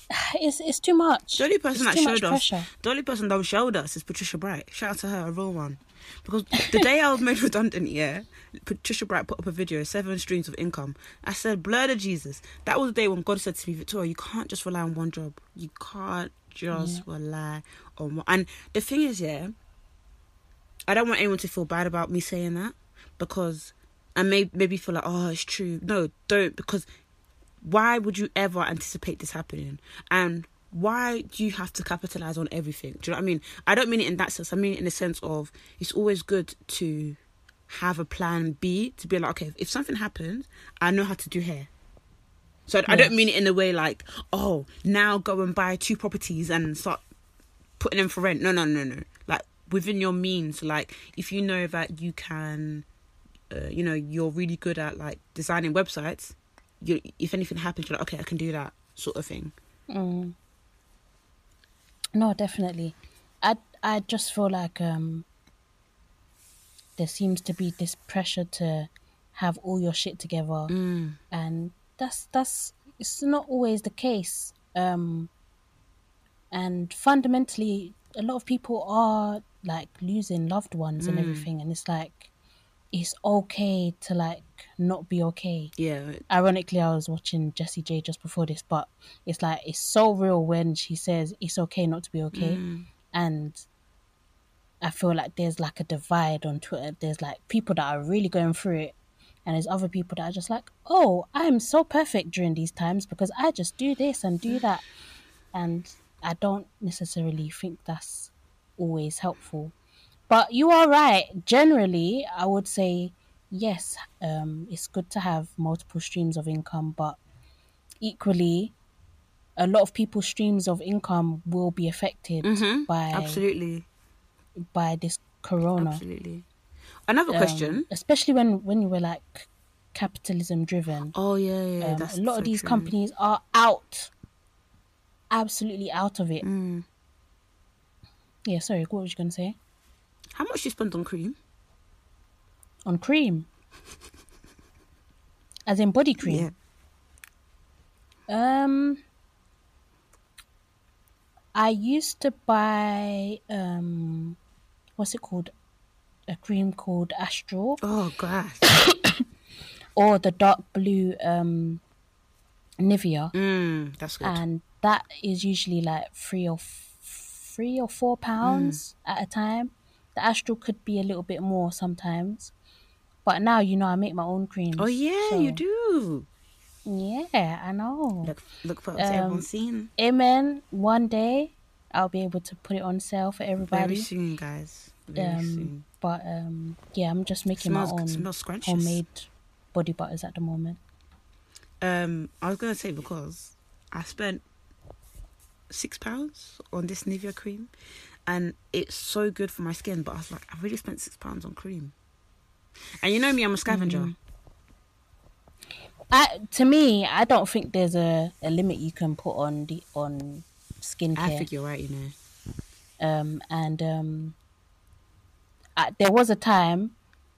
It's it's too much. the only person it's that showed us, pressure. the only person that showed us is Patricia Bright. Shout out to her, a real one. Because the day I was made redundant, yeah, Patricia Bright put up a video, seven streams of income. I said, blood of Jesus. That was the day when God said to me, Victoria, you can't just rely on one job. You can't just rely on one. And the thing is, yeah, I don't want anyone to feel bad about me saying that because I may maybe feel like, oh, it's true. No, don't because why would you ever anticipate this happening? And why do you have to capitalize on everything? Do you know what I mean? I don't mean it in that sense. I mean it in the sense of it's always good to have a plan B to be like, okay, if something happens, I know how to do hair. So I don't mean it in a way like, oh, now go and buy two properties and start putting them for rent. No, no, no, no. Like within your means. Like if you know that you can, uh, you know, you're really good at like designing websites. You, if anything happens, you're like, okay, I can do that sort of thing. Mm. No, definitely. I I just feel like um there seems to be this pressure to have all your shit together Mm. and that's that's it's not always the case. Um and fundamentally a lot of people are like losing loved ones and Mm. everything and it's like it's okay to like not be okay. Yeah, ironically i was watching jessie j just before this but it's like it's so real when she says it's okay not to be okay. Mm. and i feel like there's like a divide on twitter. There's like people that are really going through it and there's other people that are just like oh i'm so perfect during these times because i just do this and do that. And i don't necessarily think that's always helpful but you are right generally i would say yes um it's good to have multiple streams of income but equally a lot of people's streams of income will be affected Mhm. by absolutely, by this corona absolutely. Another Um, question. especially when when you were like capitalism driven Oh yeah, yeah. um, a lot so of these true. companies are out absolutely out of it Mm. yeah sorry what was you gonna say How much do you spend on cream? on cream as in body cream Yeah. Um, I used to buy um, what's it called? A cream called Astral Oh gosh. or the dark blue um, Nivea, mm, that's good. and that is usually like three or f- three or four pounds at a time. The Astral could be a little bit more sometimes, but now you know I make my own creams. oh yeah, you do. Yeah, I know. Look, look for what's Um, everyone's seen. Amen. One day I'll be able to put it on sale for everybody. Very soon, guys. Very Um, soon. But um, yeah, I'm just making Smells, my own homemade body butters at the moment. Um, I was gonna say because I spent six pounds on this Nivea cream, and it's so good for my skin. But I was like, I really spent six pounds on cream. And you know me, I'm a scavenger. Mm. I, to me, I don't think there's a, a limit you can put on the on skincare. I think you're right. You know. um, and um, I, there was a time.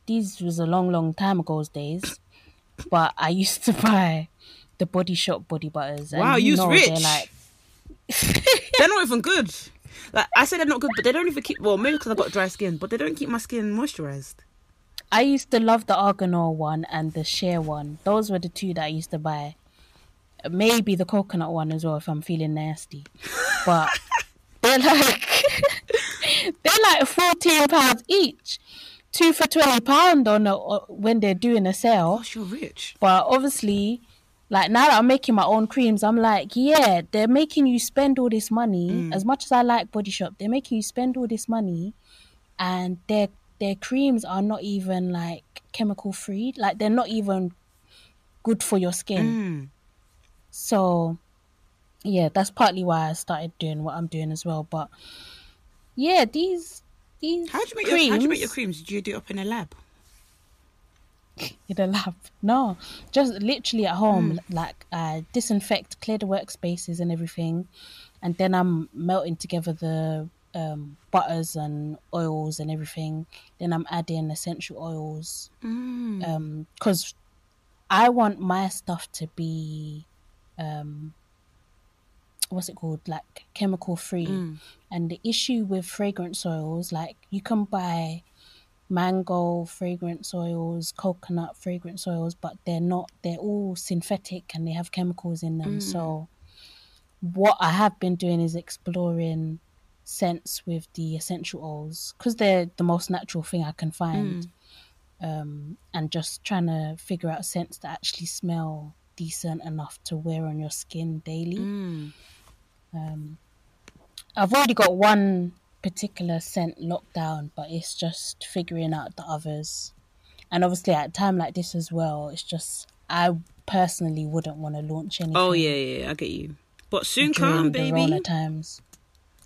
These was a long, long time ago's days, but I used to buy the Body Shop body butters. Wow, you you's know rich. They're like they're not even good. Like I said, they're not good, but they don't even keep. Well, maybe because I've got dry skin, but they don't keep my skin moisturized. I used to love the Argan oil one and the Shea one. Those were the two that I used to buy. Maybe the coconut one as well if I'm feeling nasty. But they're like they're like fourteen pounds each. two for twenty pound on a, uh, when they're doing a sale. Gosh, you're rich. But obviously, like now that I'm making my own creams, I'm like, yeah, they're making you spend all this money. Mm. As much as I like Body Shop, they're making you spend all this money, and their their creams are not even like chemical free. Like they're not even good for your skin. Mm. So, yeah, that's partly why I started doing what I'm doing as well. But yeah, these these How do you make creams your How do you make your creams? Do you do it up in a lab? in the lab. No, just literally at home. Mm. Like I disinfect, clear the workspaces and everything, and then I'm melting together the um, butters and oils and everything. Then I'm adding essential oils Mm. because I want my stuff to be um, what's it called like chemical free. Mm. And the issue with fragrance oils, like you can buy mango fragrance oils, coconut fragrance oils, but they're not, they're all synthetic and they have chemicals in them. So, what I have been doing is exploring scents with the essential oils because they're the most natural thing I can find. Um, and just trying to figure out scents that actually smell decent enough to wear on your skin daily. Mm. I've already got one particular scent locked down, but it's just figuring out the others. And obviously, at a time like this as well, it's just I personally wouldn't want to launch anything. Oh yeah, yeah, I get you. But soon come, baby. Rona times.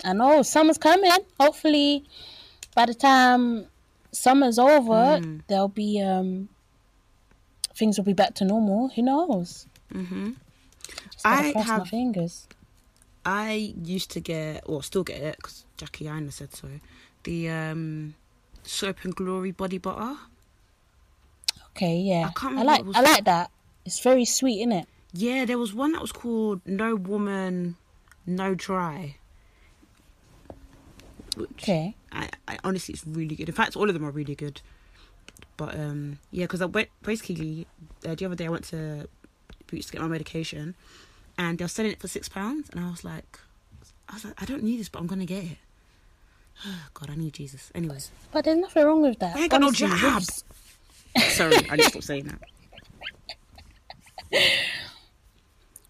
I know summer's coming. Hopefully, by the time summer's over, Mm. there'll be um things will be back to normal. Who knows? Mm-hmm. Just I cross my have- fingers. I used to get, or still get it, because Jackie Aina said so. The um, soap and glory body butter. Okay, yeah, I can't I like was- I like that. It's very sweet, isn't it? Yeah, there was one that was called No Woman, No Dry. Which Okay. I, I honestly, it's really good. In fact, all of them are really good. But um, yeah, because I went basically uh, the other day I went to Boots to get my medication, and they were selling it for six pounds, and I was like, I was like, I don't need this, but I'm gonna get it. God, I need Jesus. Anyways, But there's nothing wrong with that. I ain't got no Honestly, with- jabs. sorry, I need to stop saying that.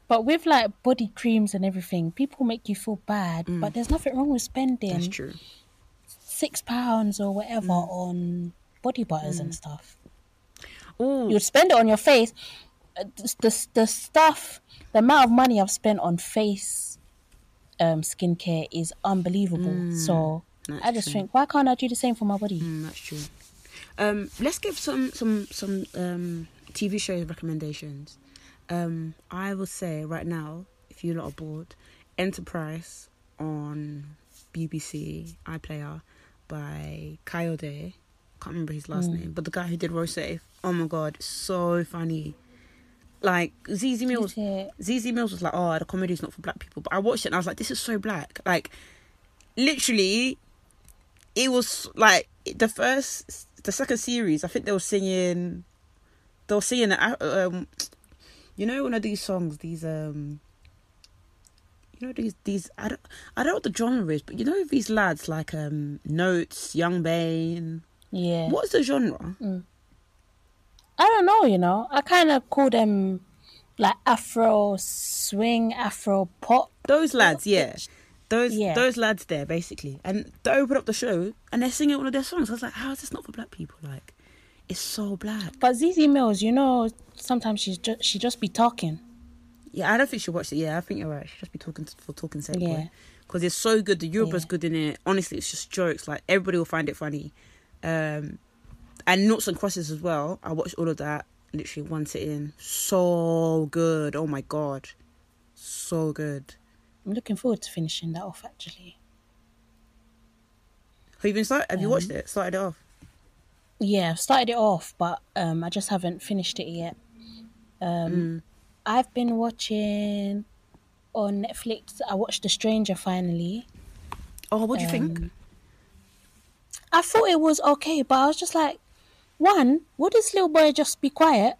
But with like body creams and everything, people make you feel bad. But there's nothing wrong with spending Mm. That's true. six pounds or whatever Mm. on body butters and stuff. Oh, You'd spend it on your face. The, the, the stuff, the amount of money I've spent on face um, skincare is unbelievable. so I just true. think, why can't I do the same for my body? Mm, that's true. Um, let's give some some some um, TV show recommendations. Um, I will say right now, if you're not bored, Enterprice on BBC iPlayer by Kayode. Can't remember his last name, but the guy who did Rose. Oh my god, so funny. Like Zeze Millz. Zeze Millz was like, "Oh, the comedy's not for black people." But I watched it and I was like, "This is so black." Like, literally, it was like the first, the second series. I think they were singing, they were singing, uh, um, you know, one of these songs, these um, you know, these these. I don't, I don't know what the genre is, but you know, these lads like um, Not3s, Yxng Bane. Yeah. What's the genre? I don't know, you know. I kind of call them like Afro swing, Afro pop. Those lads, yeah. Those Yeah. those lads there basically, and they open up the show and they're singing one of their songs. I was like, how is this not for black people? Like, it's so black. But Zeze Millz, you know, sometimes she's just she just be talking. Yeah, I don't think she watched it. Yeah, I think you're right. She just be talking to, for talking sake. Yeah. because it's so good. The Europe Yeah. good in it. Honestly, it's just jokes. Like everybody will find it funny. Um, and Noughts and Crosses as well. I watched all of that literally one sitting. So good. Oh my god, so good. I'm looking forward to finishing that off actually. Have you been start? Have you watched it? Started it off? Yeah, I've started it off, but um, I just haven't finished it yet. Um, Mm. I've been watching on Netflix. I watched The Stranger finally. Oh, what do you think? Um, I thought it was okay, but I was just like, one, would this little boy just be quiet?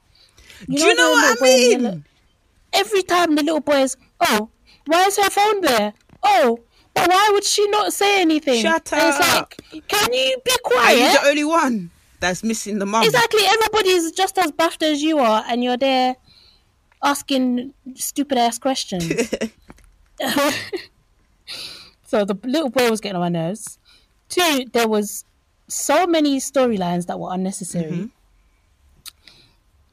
Do you know what I little boy in mean? Every time the little boy is, oh, why is her phone there? Oh, but why would she not say anything? Shut And It's like, can you be quiet? Are you the only one? that's missing the mom. Exactly. Everybody's just as buffed as you are, and you're there asking stupid ass questions. so the little boy was getting on my nerves. Two, there was so many storylines that were unnecessary. Mhm.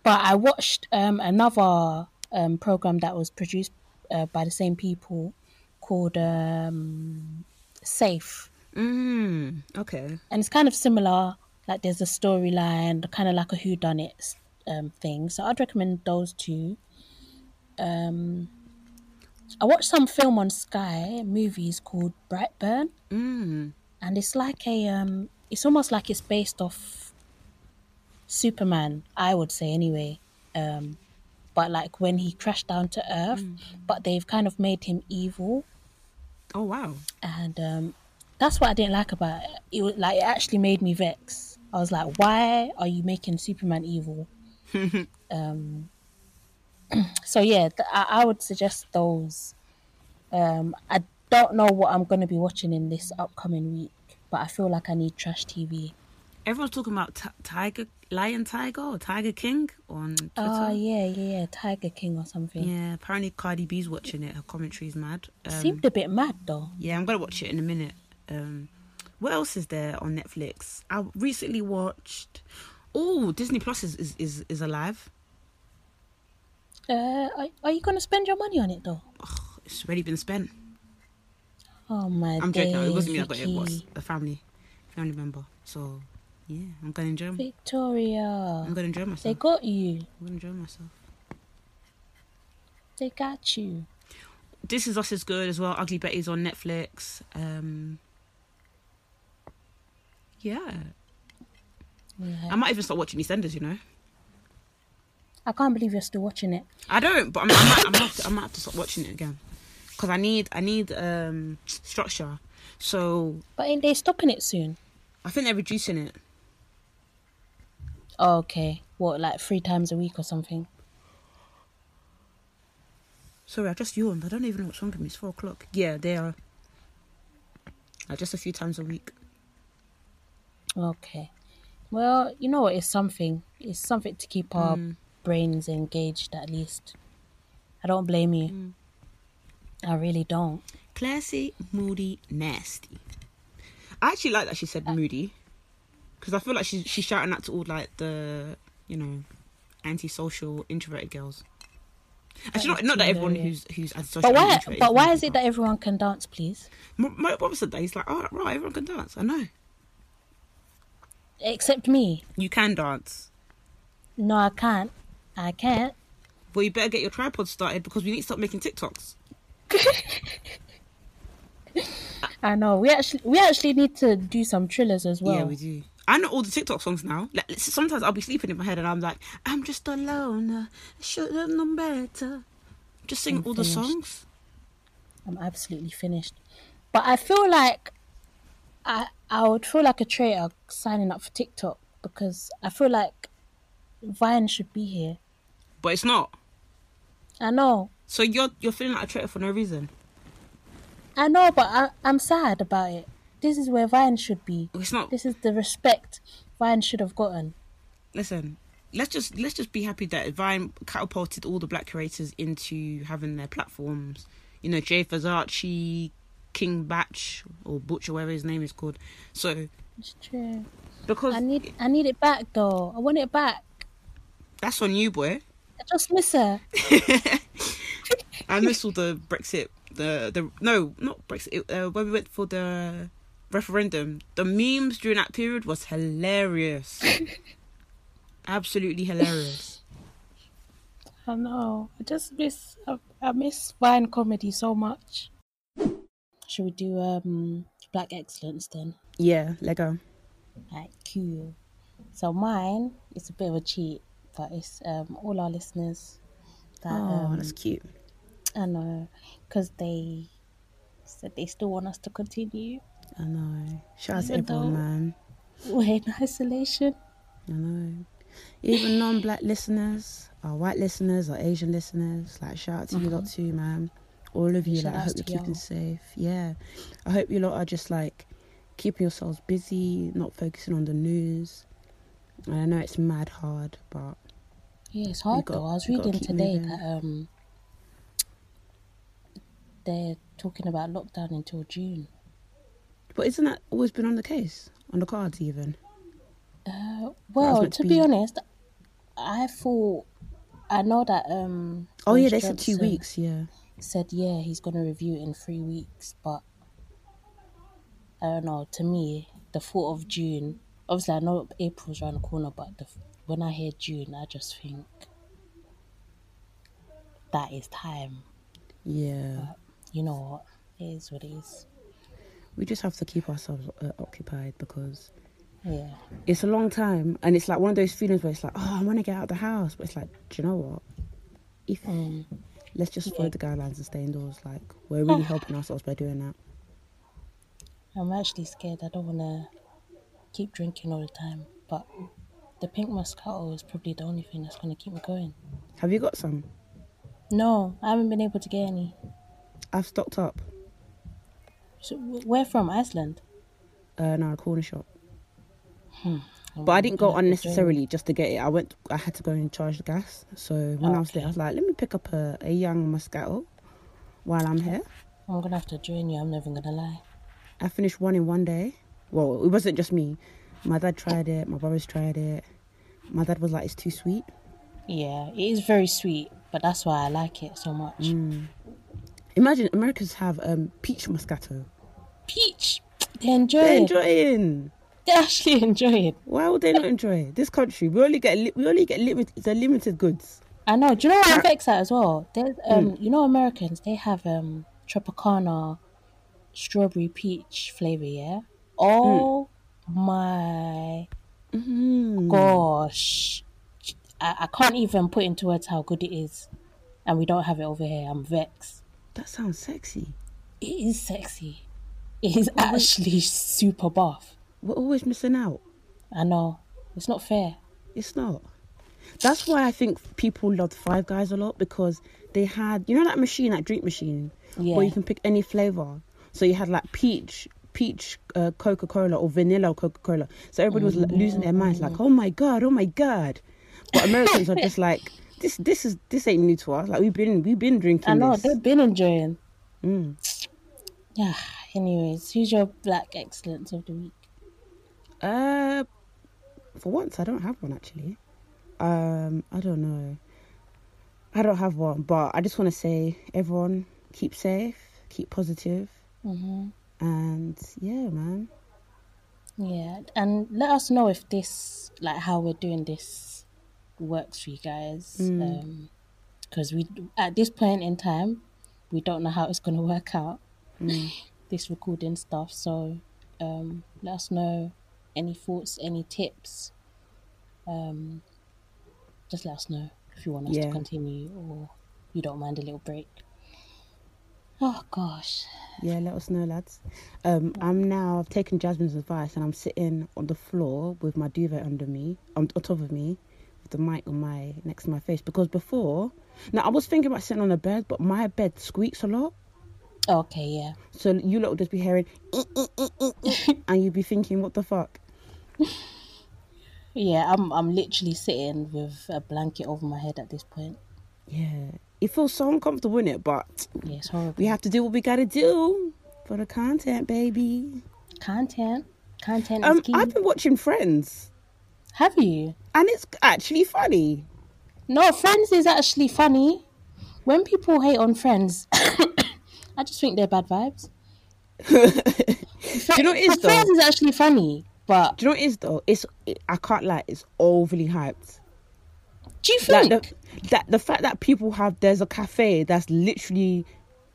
But I watched um, another um, program that was produced uh, by the same people called um, Safe. Mm, okay. and it's kind of similar. Like there's a storyline, kind of like a Who Done It um, thing. So I'd recommend those two. Um, I watched some film on Sky movies called Brightburn, Mm. and it's like a um, it's almost like it's based off Superman. I would say anyway. Um, but like when he crashed down to Earth, but they've kind of made him evil Oh wow. and um, that's what I didn't like about it. It was like it actually made me vex. I was like, why are you making Superman evil? um, so yeah, th- I, I would suggest those. Um, I don't know what I'm going to be watching in this upcoming week, but I feel like I need trash TV. Everyone's talking about t- Tiger, Lion Tiger or Tiger King on Twitter. Oh yeah, yeah, yeah, Tiger King or something. Yeah, apparently Cardi B's watching it. Her commentary's mad. Um, Seemed a bit mad though. yeah, I'm gonna watch it in a minute. Um, what else is there on Netflix? I recently watched. Oh, Disney Plus is is is, is alive. Uh, are, are you going to spend your money on it though? It's already been spent. Oh my god. I'm joking. It wasn't me that got it. It was a family, family member. So yeah, I'm gonna enjoy. Victoria. I'm gonna enjoy myself. They got you. I'm gonna enjoy myself. They got you. This is Us is good as well. Ugly Betty's on Netflix. Um, yeah, Yeah. I might even start watching EastEnders. You know, I can't believe you're still watching it. I don't, but I'm, I might, I might, have to, I might have to start watching it again because I need, I need um structure. So But ain't they stopping it soon? I think they're reducing it. Oh, okay. What, like three times a week or something? Sorry, I just yawned. I don't even know what's wrong with me. It's four o'clock. Yeah, they are. Uh, just a few times a week. Okay. Well, you know what? It's something. It's something to keep our Mm. brains engaged at least. I don't blame you. Mm. I really don't. Classy, moody, nasty. I actually like that she said moody, because I feel like she's she's shouting out to all like the you know antisocial introverted girls. Actually, not, not that everyone Yeah. who's who's antisocial. But why? But why is it that everyone can dance, please? my, my brother said that he's like, oh right, everyone can dance. I know Except me. you can dance, No, I can't. I can't. Well, you better get your tripod started because we need to stop making TikToks. I know. We actually, we actually need to do some thrillers as well. Yeah, we do. I know all the TikTok songs now. Like sometimes I'll be sleeping in my head and I'm like, I'm just alone. I should have known better. Just sing I'm all the songs. I'm absolutely finished. But I feel like I I would feel like a traitor signing up for TikTok because I feel like Vine should be here. But it's not. I know, So you're you're feeling like a traitor for no reason. I know, but I, I'm sad about it. This is where Vine should be. It's not. This is the respect Vine should have gotten. Listen, let's just let's just be happy that Vine catapulted all the black creators into having their platforms. You know, Jay Versace, King Bach or Butcher, whatever his name is called. So It's true. because I need I need it back though. I want it back. that's on you, boy. I just miss her. I miss all the Brexit, the the no, not Brexit. Uh, when we went for the referendum, the memes during that period was hilarious, absolutely hilarious. I know. I just miss I, I miss Vine comedy so much. Should we do um Black Excellence then? Yeah, Lego. Like cool. So mine is a bit of a cheat, but it's um all our listeners that Oh, um, that's cute. I know because they said they still want us to continue. I know. Shout out to Even everyone, though- man. We're in isolation. I know. Even non-black listeners, our white listeners, our Asian listeners, like shout out to you lot too, man. All of you, Shout like I outs hope you're to keeping y'all. safe. Yeah, I hope you lot are just like keeping yourselves busy, not focusing on the news. And I know it's mad hard, but Yeah, it's hard got- though. I was gotta reading keep today moving. that um they're talking about lockdown until June. but isn't that always been on the case on the cards even? Uh, well, to to be be- honest, I thought I know that um. Oh yeah, Boris they said two weeks. Yeah. Said yeah, he's gonna review it in three weeks, but I don't know. To me, the thought of June. Obviously, I know April's around the corner, but the, when I hear June, I just think that is time. Yeah. You know what? It is what it is. We just have to keep ourselves uh, occupied because Yeah. it's a long time, and it's like one of those feelings where it's like, oh, I want to get out of the house, but it's like, do you know what? If Mm. let's just follow the guidelines and stay indoors, like we're really helping ourselves by doing that. I'm actually scared. I don't want to keep drinking all the time, but the pink Moscato is probably the only thing that's going to keep me going. Have you got some? No, I haven't been able to get any. I've stocked up. So, wh- where from? Iceland? Uh, no, a corner shop. I'm But I didn't go gonna have to join you. unnecessarily just to get it. I went. I had to go and charge the gas. So when I was there, I was like, let me pick up a, a young Moscato while I'm here. I'm going to have to join you. I'm never going to lie. I finished one in one day. Well, it wasn't just me. My dad tried it. My brothers tried it. My dad was like, "It's too sweet." Yeah, it is very sweet, but that's why I like it so much. Mm. Imagine Americans have um, peach Moscato. Peach! They enjoy They're it. enjoying. they actually enjoy it. Why would they not enjoy it? This country, we only get li- we only get limited. The limited goods. I know. Do you know what I'm vexed at as well? There's, um, you know, Americans they have um Tropicana strawberry peach flavor. Yeah. Oh my Mm. gosh, I, I can't even put into words how good it is, and we don't have it over here. I'm vexed. That sounds sexy. It is sexy. It is actually super buff. We're always missing out. I know. It's not fair. It's not. That's why I think people loved Five Guys a lot because they had, you know, that machine, that drink machine, Yeah. where you can pick any flavor. So you had like peach, peach uh, Coca Cola or vanilla Coca Cola. So everybody was like, losing their minds, like, oh my god, oh my god. But Americans are just like, this, this is, this ain't new to us. Like we've been, we've been drinking I know. this. They've been enjoying. Mm. Yeah. Anyways, who's your black excellence of the week? Uh, for once, I don't have one actually. Um, I don't know. I don't have one, but I just want to say, everyone, keep safe, keep positive, hmm and yeah, man. Yeah, and let us know if this, like how we're doing this, works for you guys. Mm. Because we, at this point in time, we don't know how it's going to work out. Mm. This recording stuff. So, um, let us know any thoughts, any tips. Um, just let us know if you want us to continue or you don't mind a little break. Oh gosh. Yeah, let us know, lads. Um, I'm now. I've taken Jasmine's advice, and I'm sitting on the floor with my duvet under me, on, on top of me, the mic on my next to my face. Because before, now I was thinking about sitting on a bed, but my bed squeaks a lot. Okay, yeah. So you lot would just be hearing, eh, eh, eh, and you'd be thinking, what the fuck? Yeah, I'm I'm literally sitting with a blanket over my head at this point. Yeah, it feels so uncomfortable in it, but Yeah, it's horrible. we have to do what we gotta do for the content, baby. Content. Content Um, is key. I've been watching Friends, Have you? And it's actually funny. No, Friends is actually funny. When people hate on Friends, I just think they're bad vibes. Do you know what it is though? Friends is actually funny, but Do you know what it is though? It's it, I can't lie, it's overly hyped. do you Like think? the that the fact that people have there's a cafe that's literally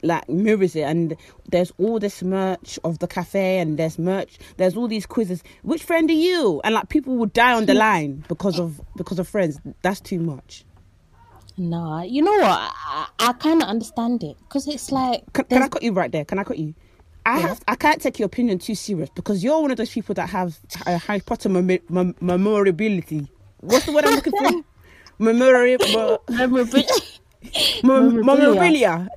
like mirrors it and there's all this merch of the cafe and there's merch there's all these quizzes which friend are you and like people will die on the hmm. line because of because of friends that's too much Nah, you know what? I, I, kind of understand it because it's like can, can i cut you right there can i cut you I have I can't take your opinion too serious because you're one of those people that have a Harry Potter mem- mem- memorability. What's the word I'm looking for? Memorability. Mem- memorabilia.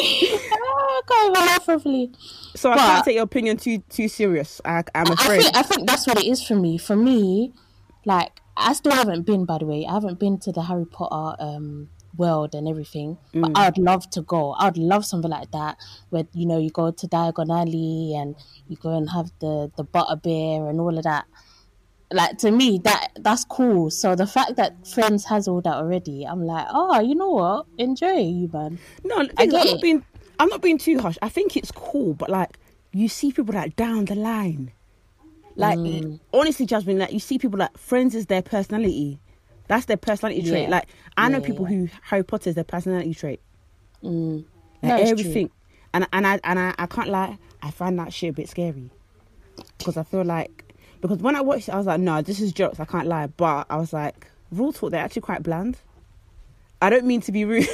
oh can't even laugh properly. So I But- can't take your opinion too too serious. I, I'm I afraid. think I think that's what it is for me. For me, like I still haven't been. By the way, I haven't been to the Harry Potter um, world and everything. But Mm. I'd love to go. I'd love something like that, where you know you go to Diagon Alley and you go and have the the butter beer and all of that. Like to me, that that's cool. So the fact that Friends has all that already, I'm like, oh, you know what? Enjoy you, man. No, I I'm not being I'm not being too harsh. I think it's cool, but like you see people like down the line. Like Mm. honestly, Jasmine, like you see people like friends is their personality. That's their personality trait. Yeah. Like I know Yeah, people yeah. who Harry Potter is their personality trait. Mm. Like No, it's true. everything. And and I and I, I can't lie, I find that shit a bit scary. Because I feel like because when I watched it, I was like, no, this is jokes. I can't lie. But I was like, real talk, they're actually quite bland. I don't mean to be rude.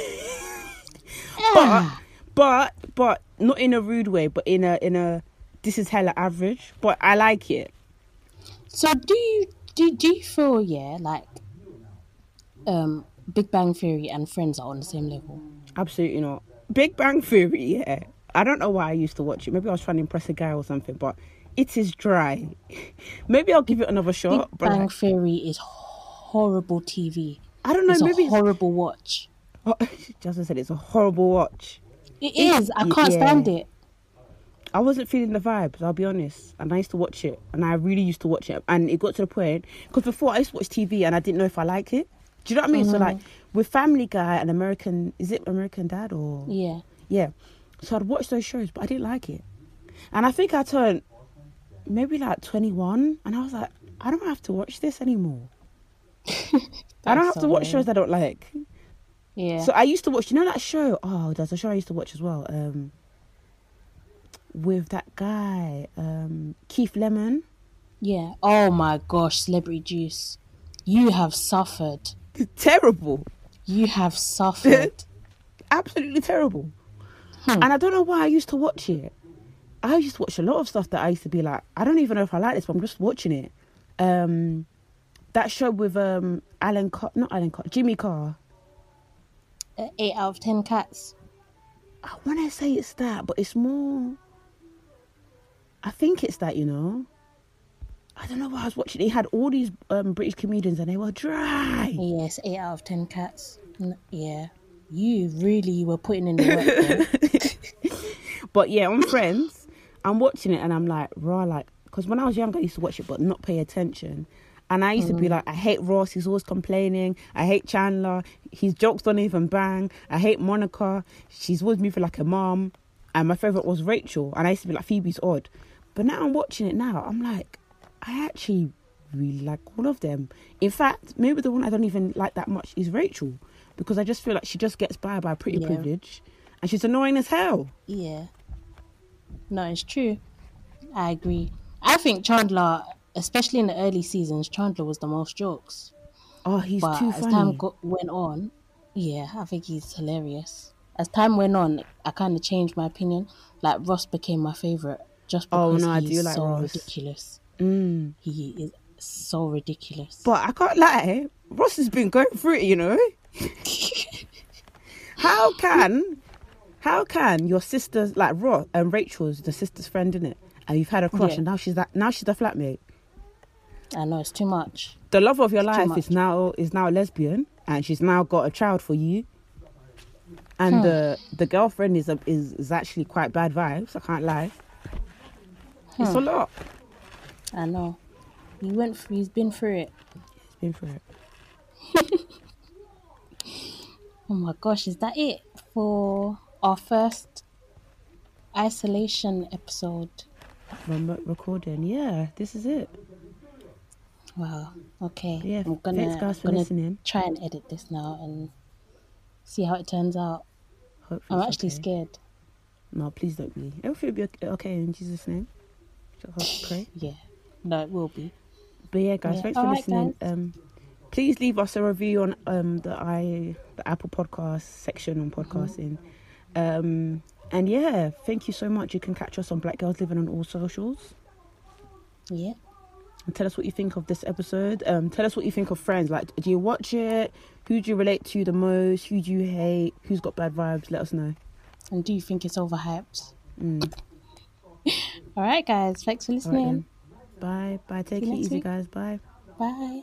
but but but not in a rude way, but in a in a this is hella average. But I like it. So do you do, do you feel yeah like um Big Bang Theory and Friends are on the same level? Absolutely not. Big Bang Theory, yeah. I don't know why I used to watch it. Maybe I was trying to impress a guy or something, but it is dry. Maybe I'll give it another Big shot. But Bang like, Theory is horrible TV. I don't know. It's maybe a horrible watch. it's, Justin said it's a horrible watch. It is. I can't yeah. stand it. I wasn't feeling the vibes. I'll be honest. And I used to watch it, and I really used to watch it. And it got to the point because before I used to watch TV, and I didn't know if I like it. Do you know what I mean? So like mm-hmm. with Family Guy and American, is it American Dad or Yeah. Yeah. So I'd watch those shows, but I didn't like it. And I think I turned maybe like 21, and I was like, I don't have to watch this anymore. I don't have That's to watch so shows I don't like. Yeah. So I used to watch, you know that show? Oh, there's a show I used to watch as well. Um, with that guy, um, Keith Lemon. yeah. Oh my gosh, Celebrity Juice. You have suffered. Terrible. You have suffered. Absolutely terrible. Hmm. And I don't know why I used to watch it. I used to watch a lot of stuff that I used to be like, I don't even know if I like this, but I'm just watching it. Um, that show with um Alan Carr, not Alan Carr, Jimmy Carr. Uh, Eight out of ten cats. I want to say it's that, but it's more. I think it's that, you know. I don't know why I was watching. He had all these um, British comedians, and they were dry. Yes, eight out of ten cats. Yeah. You really were putting in the work. But yeah, on Friends, I'm watching it, and I'm like, raw, like, because when I was younger, I used to watch it, but not pay attention. And I used to be mm. like, I hate Ross. He's always complaining. I hate Chandler. His jokes don't even bang. I hate Monica. She's always moving like a mom. And my favorite was Rachel. And I used to be like, Phoebe's odd. But now I'm watching it now. I'm like, I actually really like all of them. In fact, maybe the one I don't even like that much is Rachel. Because I just feel like she just gets by by pretty Yeah. privilege. And she's annoying as hell. yeah. No, it's true. I agree. I think Chandler, especially in the early seasons, Chandler was the most jokes. Oh, he's but too as time go- went on, yeah, I think he's hilarious. As time went on, I kind of changed my opinion. Like Ross became my favorite just Oh, because no, I he's do like so Ross. ridiculous. Mm. He is so ridiculous. But I can't lie, Ross has been going through it, you know. how can, how can your sister's like Ross and Rachel's the sister's friend in it, and you've had a crush, Yeah. and now she's that now she's the flatmate. I know it's too much. The love of your It's life is now is now a lesbian, and she's now got a child for you. And Hmm. the the girlfriend is a, is is actually quite bad vibes. I can't lie. It's Hmm. a lot. I know. He went through. He's been through it. He's been through it. Oh my gosh, is that it for our first isolation episode? Remote recording. Yeah, this is it. Wow. Okay. Yeah, I'm gonna, thanks, guys, for listening. try and edit this now and see how it turns out. Hopefully I'm actually okay. scared. No, please don't be. Everything will be ok- okay in Jesus' name. Pray. Yeah. No, it will be. But yeah, guys, Yeah. thanks for Alright, listening. guys. Um, please leave us a review on um the i the Apple Podcast section on Mm-hmm. Um, and yeah, thank you so much. You can catch us on Black Girls Living on all socials. Yeah. And tell us what you think of this episode. Um, tell us what you think of Friends. Like, do you watch it? Who do you relate to the most? Who do you hate? Who's got bad vibes? Let us know. And do you think it's overhyped? Mm. All right, guys. Thanks for listening. then. Bye. Bye. Take it easy, week. guys. Bye. Bye.